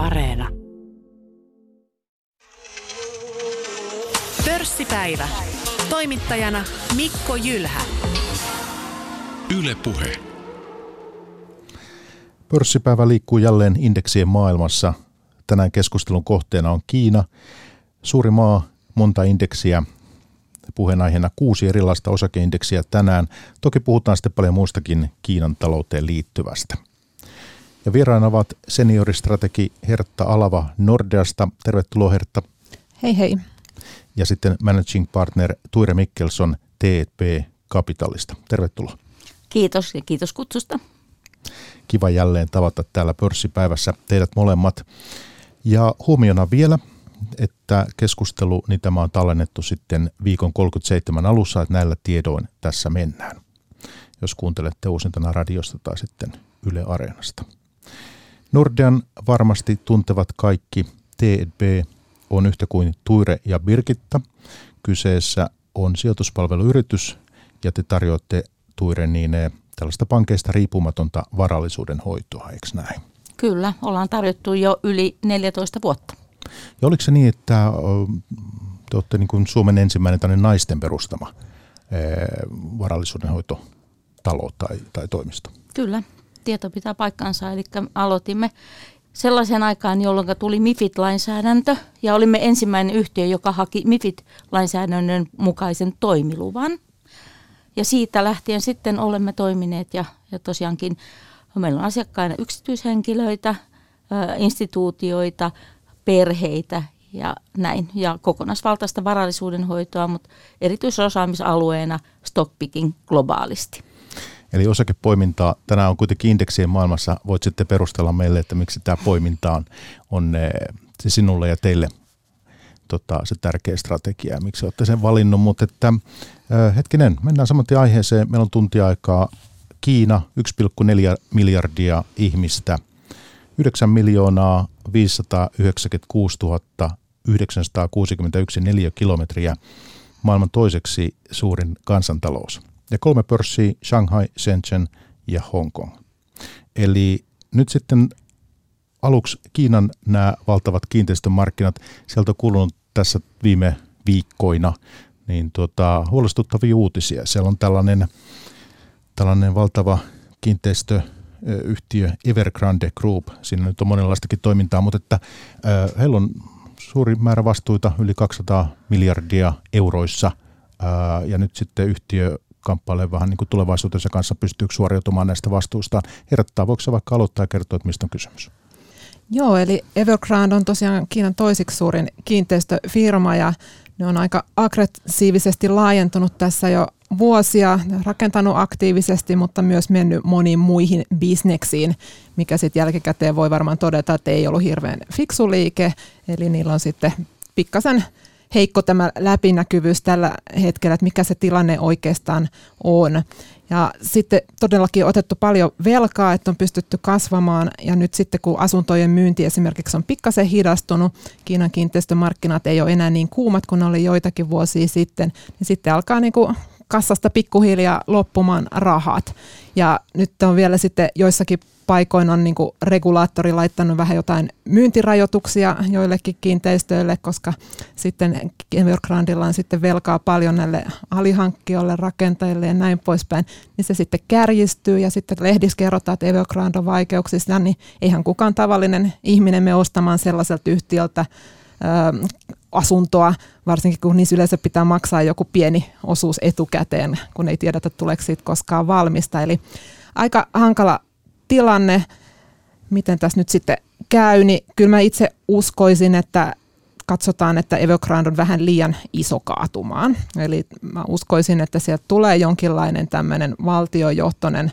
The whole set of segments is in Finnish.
Areena. Pörssipäivä. Toimittajana Mikko Jylhä. Yle Puhe. Pörssipäivä liikkuu jälleen indeksien maailmassa. Tänään keskustelun kohteena on Kiina. Suuri maa, monta indeksiä. Puheenaiheena kuusi erilaista osakeindeksiä tänään. Toki puhutaan sitten paljon muustakin Kiinan talouteen liittyvästä. Ja vieraana ovat senioristrategi Hertta Alava Nordeasta. Tervetuloa Hertta. Hei hei. Ja sitten managing partner Tuire Mikkelson TP Capitalista. Tervetuloa. Kiitos ja kiitos kutsusta. Kiva jälleen tavata täällä pörssipäivässä teidät molemmat. Ja huomiona vielä, että keskustelu, niin tämä on tallennettu sitten viikon 37 alussa, että näillä tiedoin tässä mennään. Jos kuuntelette uusintana radiosta tai sitten Yle Areenasta. Nordean varmasti tuntevat kaikki. T&B on yhtä kuin Tuire ja Birgitta. Kyseessä on sijoituspalveluyritys ja te tarjoatte Tuire niin eh, tällaista pankeista riippumatonta varallisuuden hoitoa, eikö näin? Kyllä, ollaan tarjottu jo yli 14 vuotta. Ja oliko se niin, että te olette niin kuin Suomen ensimmäinen naisten perustama varallisuudenhoitotalo tai, tai toimisto? Kyllä, tieto pitää paikkansa. Eli aloitimme sellaisen aikaan, jolloin tuli MIFID-lainsäädäntö ja olimme ensimmäinen yhtiö, joka haki MIFID-lainsäädännön mukaisen toimiluvan. Ja siitä lähtien sitten olemme toimineet ja, ja tosiaankin meillä on asiakkaina yksityishenkilöitä, instituutioita, perheitä ja näin. Ja kokonaisvaltaista varallisuudenhoitoa, mutta erityisosaamisalueena stockpicking globaalisti. Eli osakepoimintaa, tänään on kuitenkin indeksien maailmassa, voit sitten perustella meille, että miksi tämä poiminta on, on eh, se sinulle ja teille tota, se tärkeä strategia. Ja miksi olette sen valinnut, mutta että, äh, hetkinen, mennään saman aiheeseen, meillä on tuntiaikaa Kiina, 1,4 miljardia ihmistä, 9 miljoonaa 596 961 neliökilometriä, maailman toiseksi suurin kansantalous ja kolme pörssiä Shanghai, Shenzhen ja Hongkong. Eli nyt sitten aluksi Kiinan nämä valtavat kiinteistömarkkinat, sieltä on kuulunut tässä viime viikkoina niin tuota, huolestuttavia uutisia. Siellä on tällainen, tällainen valtava kiinteistöyhtiö Evergrande Group. Siinä nyt on monenlaistakin toimintaa, mutta että, heillä on suuri määrä vastuita, yli 200 miljardia euroissa, ja nyt sitten yhtiö kamppailee vähän niin kuin tulevaisuutensa kanssa, pystyykö suoriutumaan näistä vastuustaan. Herättää, voiko se vaikka aloittaa ja kertoa, että mistä on kysymys? Joo, eli Evergrande on tosiaan Kiinan toisiksi suurin kiinteistöfirma ja ne on aika aggressiivisesti laajentunut tässä jo vuosia, rakentanut aktiivisesti, mutta myös mennyt moniin muihin bisneksiin, mikä sitten jälkikäteen voi varmaan todeta, että ei ollut hirveän fiksu liike, eli niillä on sitten pikkasen heikko tämä läpinäkyvyys tällä hetkellä, että mikä se tilanne oikeastaan on. Ja sitten todellakin otettu paljon velkaa, että on pystytty kasvamaan ja nyt sitten kun asuntojen myynti esimerkiksi on pikkasen hidastunut, Kiinan kiinteistömarkkinat ei ole enää niin kuumat kuin oli joitakin vuosia sitten, niin sitten alkaa niin kuin kassasta pikkuhiljaa loppumaan rahat. Ja nyt on vielä sitten joissakin paikoin on niin regulaattori laittanut vähän jotain myyntirajoituksia joillekin kiinteistöille, koska sitten Evergrandilla on sitten velkaa paljon näille alihankkijoille, rakentajille ja näin poispäin, niin se sitten kärjistyy ja sitten lehdissä kerrotaan, että Evergrande on vaikeuksissa, niin eihän kukaan tavallinen ihminen me ostamaan sellaiselta yhtiöltä asuntoa, varsinkin kun niissä yleensä pitää maksaa joku pieni osuus etukäteen, kun ei tiedetä, tuleeko siitä koskaan valmista. Eli aika hankala tilanne, miten tässä nyt sitten käy, niin kyllä mä itse uskoisin, että katsotaan, että Evergrande on vähän liian iso kaatumaan. Eli mä uskoisin, että sieltä tulee jonkinlainen tämmöinen valtiojohtoinen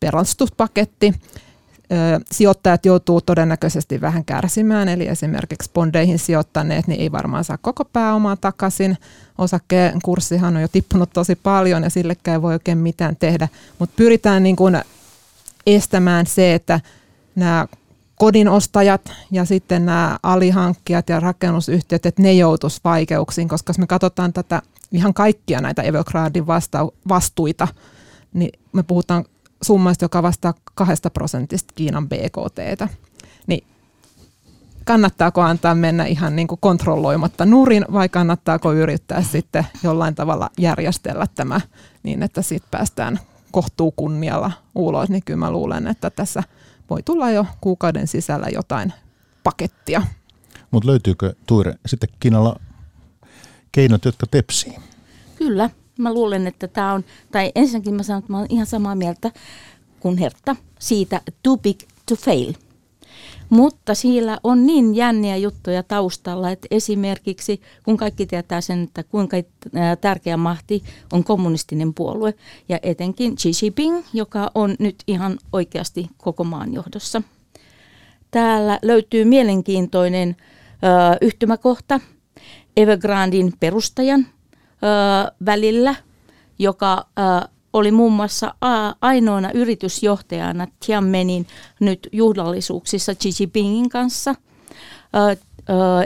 pelastuspaketti. Sijoittajat joutuu todennäköisesti vähän kärsimään, eli esimerkiksi bondeihin sijoittaneet niin ei varmaan saa koko pääomaa takaisin. Osakkeen kurssihan on jo tippunut tosi paljon ja sillekään ei voi oikein mitään tehdä, mutta pyritään niin kuin estämään se, että nämä kodinostajat ja sitten nämä alihankkijat ja rakennusyhtiöt, että ne joutuisi vaikeuksiin, koska jos me katsotaan tätä ihan kaikkia näitä vasta- vastuita, niin me puhutaan summasta, joka vastaa kahdesta prosentista Kiinan BKTtä. Niin kannattaako antaa mennä ihan niin kuin kontrolloimatta nurin vai kannattaako yrittää sitten jollain tavalla järjestellä tämä niin, että sitten päästään kohtuu kunnialla ulos, niin kyllä mä luulen, että tässä voi tulla jo kuukauden sisällä jotain pakettia. Mutta löytyykö Tuire sitten Kiinalla keinot, jotka tepsii? Kyllä, mä luulen, että tämä on, tai ensinnäkin mä sanon, että mä olen ihan samaa mieltä kuin Hertta siitä too big to fail. Mutta siellä on niin jänniä juttuja taustalla, että esimerkiksi kun kaikki tietää sen, että kuinka tärkeä mahti on kommunistinen puolue ja etenkin Xi Jinping, joka on nyt ihan oikeasti koko maan johdossa. Täällä löytyy mielenkiintoinen ö, yhtymäkohta Evergrandin perustajan välillä, joka oli muun muassa ainoana yritysjohtajana Tianmenin nyt juhlallisuuksissa Xi Jinpingin kanssa.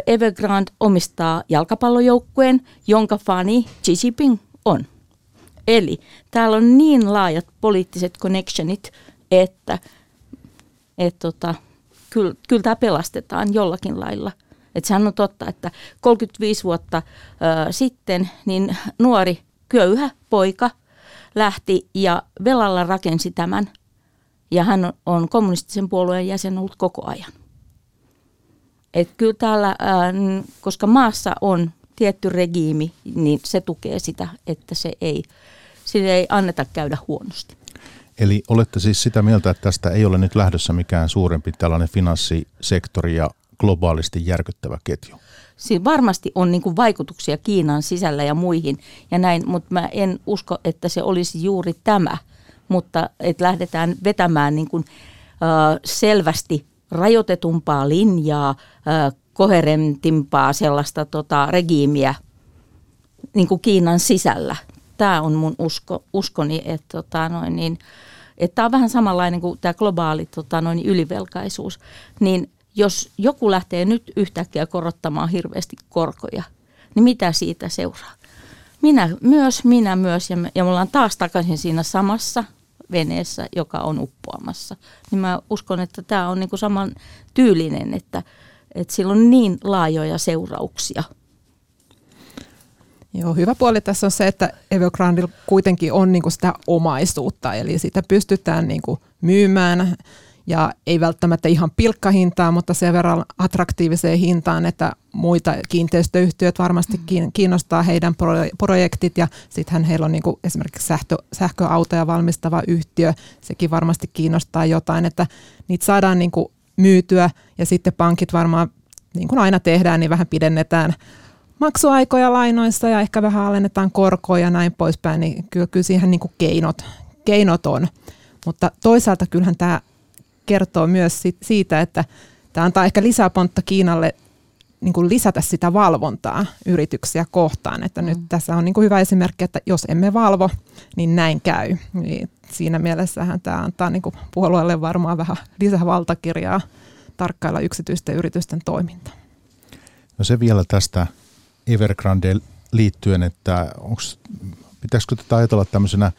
Evergrande omistaa jalkapallojoukkueen, jonka fani Xi Jinping on. Eli täällä on niin laajat poliittiset connectionit, että et tota, kyllä, kyllä tämä pelastetaan jollakin lailla. Et sehän on totta, että 35 vuotta ö, sitten niin nuori köyhä poika – lähti ja velalla rakensi tämän. Ja hän on kommunistisen puolueen jäsen ollut koko ajan. Et kyllä täällä, koska maassa on tietty regiimi, niin se tukee sitä, että se ei, sille ei anneta käydä huonosti. Eli olette siis sitä mieltä, että tästä ei ole nyt lähdössä mikään suurempi tällainen finanssisektori ja globaalisti järkyttävä ketju? Siinä varmasti on niin kuin vaikutuksia Kiinan sisällä ja muihin ja näin, mutta mä en usko, että se olisi juuri tämä, mutta että lähdetään vetämään niin kuin, äh, selvästi rajoitetumpaa linjaa, äh, koherentimpaa sellaista tota, regiimiä niin kuin Kiinan sisällä. Tämä on mun usko, uskoni, että tota, niin, että tämä on vähän samanlainen kuin tämä globaali tota, noin, ylivelkaisuus, niin jos joku lähtee nyt yhtäkkiä korottamaan hirveästi korkoja, niin mitä siitä seuraa? Minä myös, minä myös, ja me, ja me ollaan taas takaisin siinä samassa veneessä, joka on uppoamassa. Niin mä uskon, että tämä on niinku saman tyylinen, että, että sillä on niin laajoja seurauksia. Joo, hyvä puoli tässä on se, että Evergrandilla kuitenkin on niinku sitä omaisuutta, eli sitä pystytään niinku myymään ja ei välttämättä ihan pilkkahintaa, mutta sen verran attraktiiviseen hintaan, että muita kiinteistöyhtiöt varmasti mm. kiinnostaa heidän projektit ja sittenhän heillä on niin kuin esimerkiksi sähkö, sähköautoja valmistava yhtiö, sekin varmasti kiinnostaa jotain, että niitä saadaan niin kuin myytyä ja sitten pankit varmaan niin kuin aina tehdään, niin vähän pidennetään maksuaikoja lainoissa ja ehkä vähän alennetaan korkoja ja näin poispäin, niin kyllä, kyllä siihen niin kuin keinot, keinot on. Mutta toisaalta kyllähän tämä kertoo myös siitä, että tämä antaa ehkä lisäpontta Kiinalle niin kuin lisätä sitä valvontaa yrityksiä kohtaan. Että mm. nyt tässä on niin kuin hyvä esimerkki, että jos emme valvo, niin näin käy. Niin siinä mielessähän tämä antaa niin kuin puolueelle varmaan vähän lisävaltakirjaa tarkkailla yksityisten yritysten toiminta. No se vielä tästä Evergrande liittyen, että onks, pitäisikö tätä ajatella tämmöisenä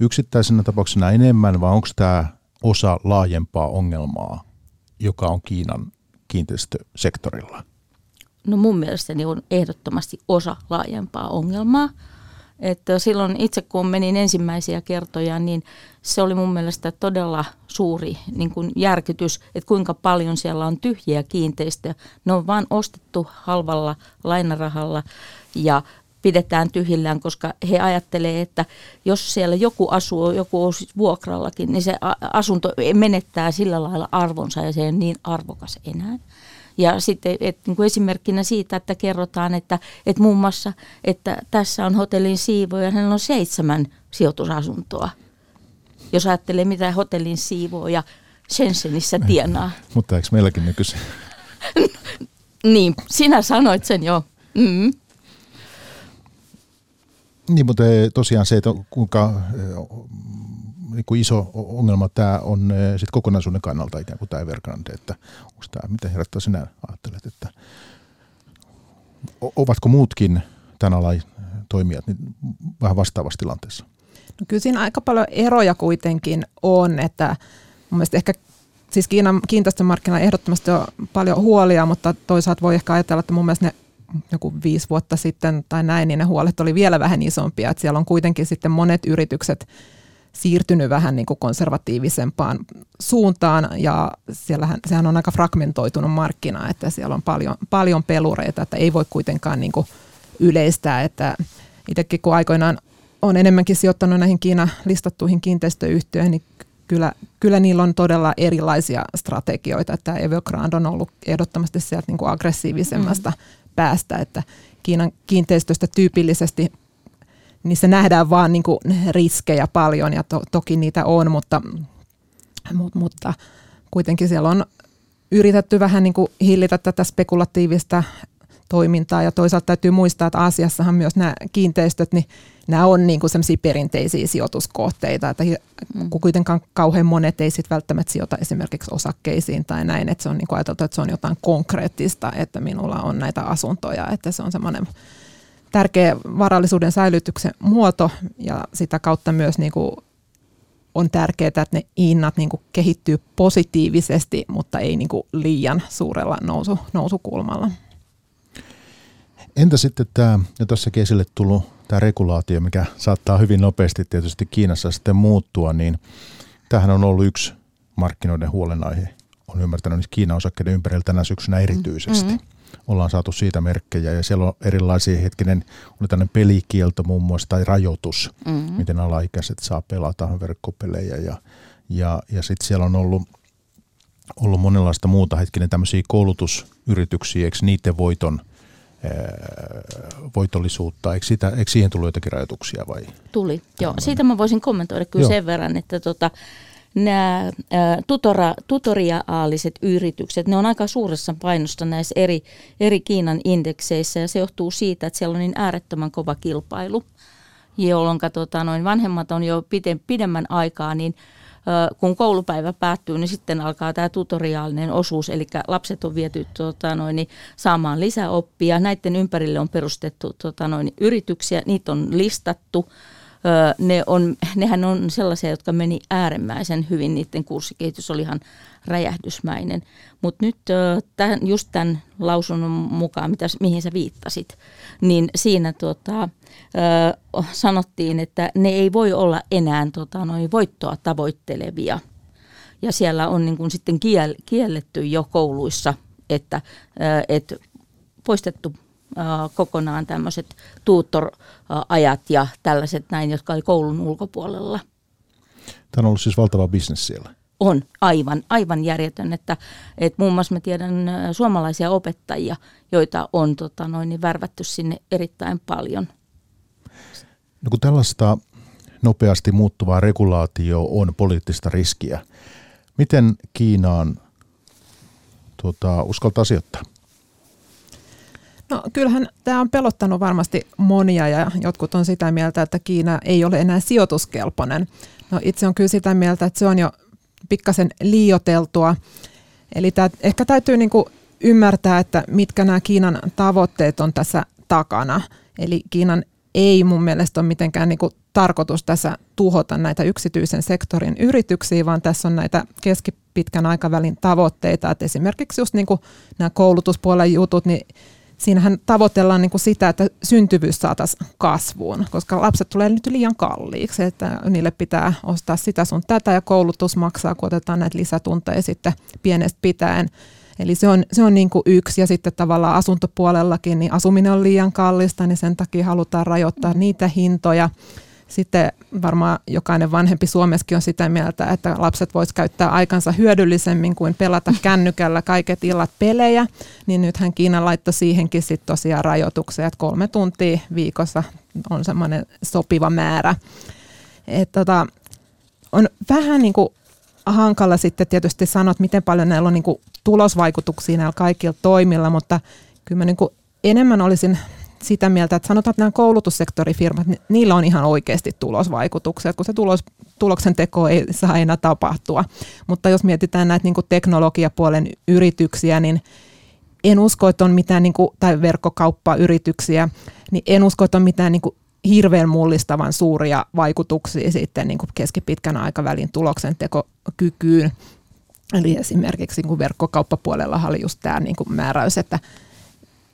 yksittäisenä tapauksena enemmän vai onko tämä osa laajempaa ongelmaa, joka on Kiinan kiinteistösektorilla? No mun mielestäni on ehdottomasti osa laajempaa ongelmaa. Että silloin itse kun menin ensimmäisiä kertoja, niin se oli mun mielestä todella suuri niin kuin järkytys, että kuinka paljon siellä on tyhjiä kiinteistöjä. Ne on vain ostettu halvalla lainarahalla ja pidetään tyhjillään, koska he ajattelee, että jos siellä joku asuu, joku on siis vuokrallakin, niin se asunto menettää sillä lailla arvonsa ja se ei ole niin arvokas enää. Ja sitten et, niin kuin esimerkkinä siitä, että kerrotaan, että, että muun muassa, että tässä on hotellin siivoja, ja hänellä on seitsemän sijoitusasuntoa. Jos ajattelee, mitä hotellin siivooja Shenzhenissä tienaa. Mutta eikö meilläkin nykyisin? niin, sinä sanoit sen jo. Mm. Niin, mutta eh, tosiaan se, että kuinka eh, niin kuin iso ongelma tämä on eh, sit kokonaisuuden kannalta ikään kuin tämä Evergrande, että onko tämä, miten herättää sinä ajattelet, että ovatko muutkin tämän alan toimijat niin vähän vastaavassa tilanteessa? No kyllä siinä aika paljon eroja kuitenkin on, että mun mielestä ehkä siis Kiinan kiinteistömarkkinoilla ehdottomasti on paljon huolia, mutta toisaalta voi ehkä ajatella, että mun mielestä ne joku viisi vuotta sitten tai näin, niin ne huolet oli vielä vähän isompia. Että siellä on kuitenkin sitten monet yritykset siirtynyt vähän niin kuin konservatiivisempaan suuntaan ja siellähän, sehän on aika fragmentoitunut markkina, että siellä on paljon, paljon pelureita, että ei voi kuitenkaan niin kuin yleistää, että itsekin kun aikoinaan on enemmänkin sijoittanut näihin Kiinan listattuihin kiinteistöyhtiöihin, niin kyllä, kyllä niillä on todella erilaisia strategioita. Tämä Evergrande on ollut ehdottomasti sieltä niin kuin aggressiivisemmasta mm. Päästä, että Kiinan kiinteistöstä tyypillisesti niissä nähdään vaan niin kuin riskejä paljon ja to, toki niitä on, mutta, mutta, kuitenkin siellä on yritetty vähän niin kuin hillitä tätä spekulatiivista toimintaa ja toisaalta täytyy muistaa, että Aasiassahan myös nämä kiinteistöt, niin nämä on niin kuin perinteisiä sijoituskohteita, että mm. kuitenkaan kauhean monet ei sitten välttämättä sijoita esimerkiksi osakkeisiin tai näin, että se on niin kuin ajateltu, että se on jotain konkreettista, että minulla on näitä asuntoja, että se on semmoinen tärkeä varallisuuden säilytyksen muoto ja sitä kautta myös niin kuin on tärkeää, että ne hinnat niin kuin kehittyy positiivisesti, mutta ei niin kuin liian suurella nousu, nousukulmalla. Entä sitten tämä, jo tässäkin esille tullut tämä regulaatio, mikä saattaa hyvin nopeasti tietysti Kiinassa sitten muuttua, niin tähän on ollut yksi markkinoiden huolenaihe. On ymmärtänyt että Kiinan osakkeiden ympärillä tänä syksynä erityisesti. Mm-hmm. Ollaan saatu siitä merkkejä ja siellä on erilaisia hetkinen, oli tämmöinen pelikielto muun muassa tai rajoitus, mm-hmm. miten alaikäiset saa pelata verkkopelejä ja, ja, ja sitten siellä on ollut ollut monenlaista muuta hetkinen tämmöisiä koulutusyrityksiä, eikö niiden voiton voitollisuutta. Eikö, sitä, eikö siihen tullut jotakin rajoituksia vai? Tuli, joo. Siitä mä voisin kommentoida kyllä joo. sen verran, että tota, nämä tutora, tutoriaaliset yritykset, ne on aika suuressa painossa näissä eri, eri Kiinan indekseissä ja se johtuu siitä, että siellä on niin äärettömän kova kilpailu, jolloin tota, noin vanhemmat on jo pidemmän aikaa, niin kun koulupäivä päättyy, niin sitten alkaa tämä tutoriaalinen osuus, eli lapset on viety tota, noin, niin saamaan lisäoppia. Näiden ympärille on perustettu tota, noin, yrityksiä, niitä on listattu. Ne on, nehän on sellaisia, jotka meni äärimmäisen hyvin, niiden kurssikehitys oli ihan räjähdysmäinen. Mutta nyt tämän, just tämän lausunnon mukaan, mitä, mihin sä viittasit, niin siinä tota, sanottiin, että ne ei voi olla enää tota, noin voittoa tavoittelevia. Ja siellä on niin kun sitten kiel, kielletty jo kouluissa, että ö, et poistettu kokonaan tämmöiset tuuttorajat ja tällaiset näin, jotka oli koulun ulkopuolella. Tämä on ollut siis valtava bisnes siellä on aivan, aivan järjetön, että, että muun muassa mä tiedän suomalaisia opettajia, joita on tota, noin, niin värvätty sinne erittäin paljon. No kun tällaista nopeasti muuttuvaa regulaatio on poliittista riskiä, miten Kiinaan tuota, uskaltaa sijoittaa? No kyllähän tämä on pelottanut varmasti monia ja jotkut on sitä mieltä, että Kiina ei ole enää sijoituskelpoinen. No itse on kyllä sitä mieltä, että se on jo pikkasen liioteltua. Eli tämä ehkä täytyy niin kuin ymmärtää, että mitkä nämä Kiinan tavoitteet on tässä takana. Eli Kiinan ei mun mielestä ole mitenkään niin kuin tarkoitus tässä tuhota näitä yksityisen sektorin yrityksiä, vaan tässä on näitä keskipitkän aikavälin tavoitteita. Että esimerkiksi just niin kuin nämä koulutuspuolen jutut, niin siinähän tavoitellaan niin kuin sitä, että syntyvyys saataisiin kasvuun, koska lapset tulee nyt liian kalliiksi, että niille pitää ostaa sitä sun tätä ja koulutus maksaa, kun otetaan näitä lisätunteja sitten pienestä pitäen. Eli se on, se on niin kuin yksi ja sitten tavallaan asuntopuolellakin, niin asuminen on liian kallista, niin sen takia halutaan rajoittaa niitä hintoja. Sitten varmaan jokainen vanhempi Suomessakin on sitä mieltä, että lapset voisivat käyttää aikansa hyödyllisemmin kuin pelata kännykällä kaiket illat pelejä, niin nythän Kiina laittoi siihenkin sitten tosiaan rajoituksia, että kolme tuntia viikossa on semmoinen sopiva määrä. Et tota, on vähän niin kuin hankala sitten tietysti sanoa, että miten paljon näillä on niin kuin tulosvaikutuksia näillä kaikilla toimilla, mutta kyllä mä niin kuin enemmän olisin sitä mieltä, että sanotaan, että nämä koulutussektorifirmat, niillä on ihan oikeasti tulosvaikutuksia, kun se tulos, tuloksen teko ei saa enää tapahtua. Mutta jos mietitään näitä niin kuin teknologiapuolen yrityksiä, niin en usko, että on mitään, niin kuin, tai verkkokauppayrityksiä, niin en usko, että on mitään niin kuin hirveän mullistavan suuria vaikutuksia sitten niin kuin keskipitkän aikavälin tuloksen tekokykyyn. Eli esimerkiksi niin verkkokauppapuolella oli just tämä niin kuin määräys, että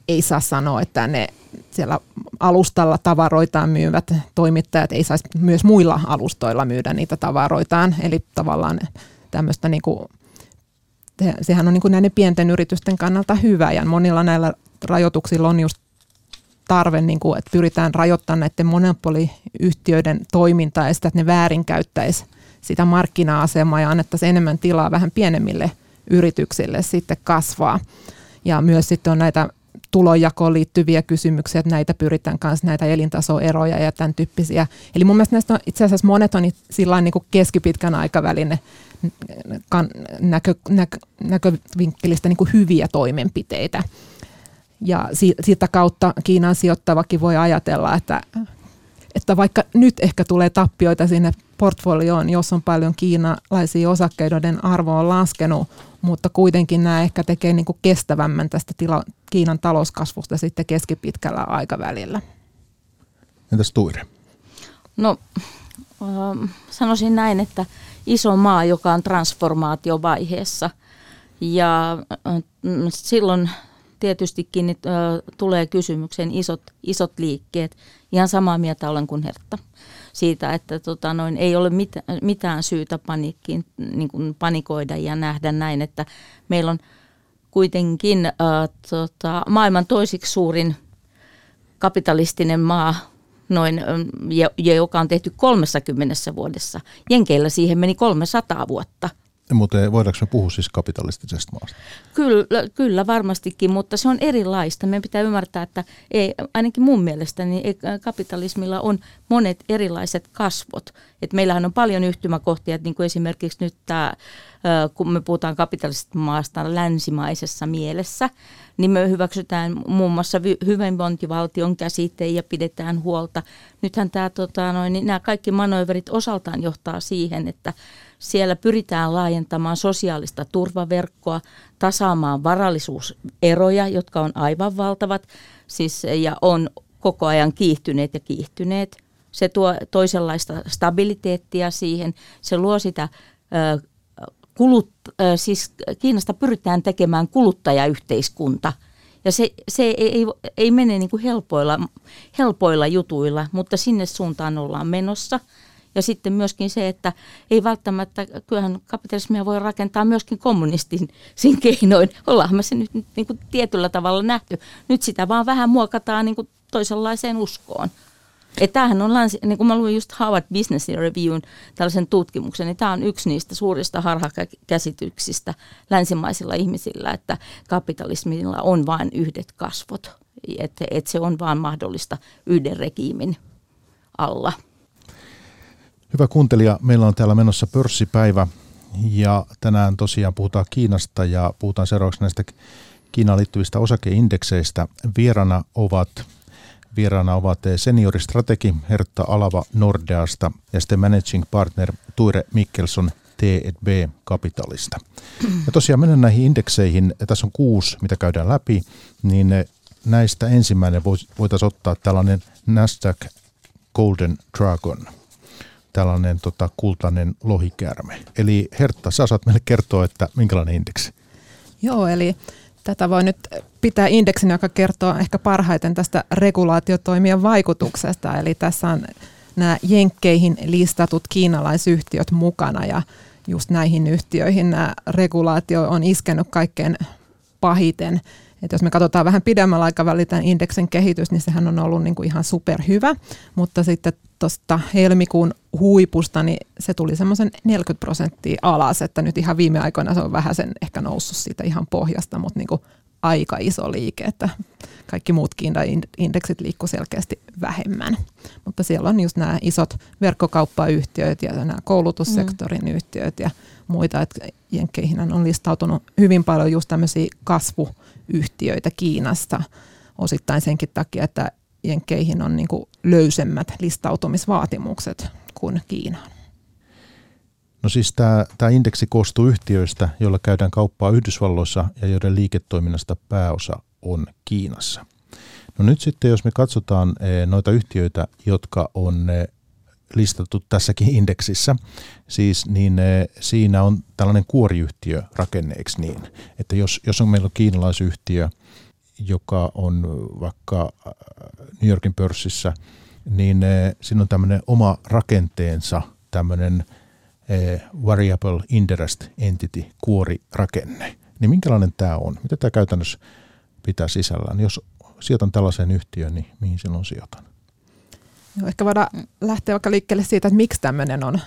ei saa sanoa, että ne siellä alustalla tavaroitaan myyvät toimittajat ei saisi myös muilla alustoilla myydä niitä tavaroitaan. Eli tavallaan tämmöistä niin kuin, sehän on niin kuin näiden pienten yritysten kannalta hyvä ja monilla näillä rajoituksilla on just tarve, niin kuin, että pyritään rajoittamaan näiden monopoliyhtiöiden toimintaa ja sitä, että ne väärinkäyttäisi sitä markkina-asemaa ja annettaisiin enemmän tilaa vähän pienemmille yrityksille sitten kasvaa. Ja myös sitten on näitä tulonjakoon liittyviä kysymyksiä, että näitä pyritään kanssa näitä elintasoeroja ja tämän tyyppisiä. Eli mun mielestä näistä on itse asiassa monet on sillä niin kuin keskipitkän aikavälin näkö, näkö, näkövinkkelistä niin kuin hyviä toimenpiteitä. Ja siitä kautta Kiinan sijoittavakin voi ajatella, että, että vaikka nyt ehkä tulee tappioita sinne portfolioon, jos on paljon kiinalaisia osakkeita, joiden arvo on laskenut, mutta kuitenkin nämä ehkä tekee niin kuin kestävämmän tästä tila, Kiinan talouskasvusta sitten keskipitkällä aikavälillä. Entäs Tuire? No sanoisin näin, että iso maa, joka on transformaatiovaiheessa ja silloin tietystikin tulee kysymykseen isot, isot liikkeet. Ihan samaa mieltä olen kuin Hertta siitä, että tota, noin, ei ole mit, mitään syytä paniikkiin, niin kuin panikoida ja nähdä näin, että meillä on kuitenkin äh, tota, maailman toisiksi suurin kapitalistinen maa, noin, ja, ja joka on tehty 30 vuodessa. Jenkeillä siihen meni 300 vuotta – mutta voidaanko me puhua siis kapitalistisesta maasta? Kyllä, kyllä varmastikin, mutta se on erilaista. Meidän pitää ymmärtää, että ei, ainakin mun mielestä niin kapitalismilla on monet erilaiset kasvot. Et meillähän on paljon yhtymäkohtia, että niin kuin esimerkiksi nyt tämä, kun me puhutaan kapitalistisesta maasta länsimaisessa mielessä, niin me hyväksytään muun muassa hyvinvointivaltion käsite ja pidetään huolta. Nythän tämä, tota, noin, niin nämä kaikki manöverit osaltaan johtaa siihen, että siellä pyritään laajentamaan sosiaalista turvaverkkoa, tasaamaan varallisuuseroja, jotka on aivan valtavat siis, ja on koko ajan kiihtyneet ja kiihtyneet. Se tuo toisenlaista stabiliteettia siihen. Se luo sitä kulut, siis Kiinasta pyritään tekemään kuluttajayhteiskunta. Ja se, se ei, ei, ei mene niin kuin helpoilla, helpoilla jutuilla, mutta sinne suuntaan ollaan menossa – ja sitten myöskin se, että ei välttämättä, kyllähän kapitalismia voi rakentaa myöskin kommunistin sin keinoin. Ollaan me se nyt niin kuin tietyllä tavalla nähty. Nyt sitä vaan vähän muokataan niin kuin toisenlaiseen uskoon. Että tämähän on, niin kuin mä luin just Harvard Business Reviewn tällaisen tutkimuksen, niin tämä on yksi niistä suurista harhakäsityksistä länsimaisilla ihmisillä, että kapitalismilla on vain yhdet kasvot, että, että se on vain mahdollista yhden regiimin alla. Hyvä kuuntelija, meillä on täällä menossa pörssipäivä ja tänään tosiaan puhutaan Kiinasta ja puhutaan seuraavaksi näistä Kiinaan liittyvistä osakeindekseistä. Vierana ovat, vierana ovat senioristrategi Hertta Alava Nordeasta ja sitten managing partner Tuire Mikkelson T&B Kapitalista. Ja tosiaan mennään näihin indekseihin. Tässä on kuusi, mitä käydään läpi, niin näistä ensimmäinen voitaisiin ottaa tällainen Nasdaq Golden Dragon – tällainen tota, kultainen lohikäärme. Eli Hertta, sä saat meille kertoa, että minkälainen indeksi? Joo, eli tätä voi nyt pitää indeksin, joka kertoo ehkä parhaiten tästä regulaatiotoimien vaikutuksesta. Eli tässä on nämä jenkkeihin listatut kiinalaisyhtiöt mukana ja just näihin yhtiöihin nämä regulaatio on iskenyt kaikkein pahiten. Et jos me katsotaan vähän pidemmällä aikavälillä tämän indeksin kehitys, niin sehän on ollut niin kuin ihan superhyvä, mutta sitten tuosta helmikuun huipusta, niin se tuli semmoisen 40 prosenttia alas, että nyt ihan viime aikoina se on vähän sen ehkä noussut siitä ihan pohjasta, mutta niin kuin aika iso liike, että kaikki muut indeksit liikkuu selkeästi vähemmän. Mutta siellä on just nämä isot verkkokauppayhtiöt ja nämä koulutussektorin mm. yhtiöt ja muita, että Jenkkeihin on listautunut hyvin paljon just tämmöisiä kasvuyhtiöitä Kiinasta osittain senkin takia, että Jenkkeihin on niin löysemmät listautumisvaatimukset kuin Kiinaan. No siis tämä, tämä indeksi koostuu yhtiöistä, joilla käydään kauppaa Yhdysvalloissa ja joiden liiketoiminnasta pääosa on Kiinassa. No nyt sitten, jos me katsotaan eh, noita yhtiöitä, jotka on eh, listattu tässäkin indeksissä, siis, niin siinä on tällainen kuoriyhtiörakenne, eikö niin? Että jos, jos on meillä on kiinalaisyhtiö, joka on vaikka New Yorkin pörssissä, niin siinä on tämmöinen oma rakenteensa, tämmöinen variable interest entity, kuorirakenne. Niin minkälainen tämä on? Mitä tämä käytännössä pitää sisällään? Jos sijoitan tällaiseen yhtiöön, niin mihin silloin sijoitan? Joo, ehkä voidaan lähteä vaikka liikkeelle siitä, että miksi tämmöinen on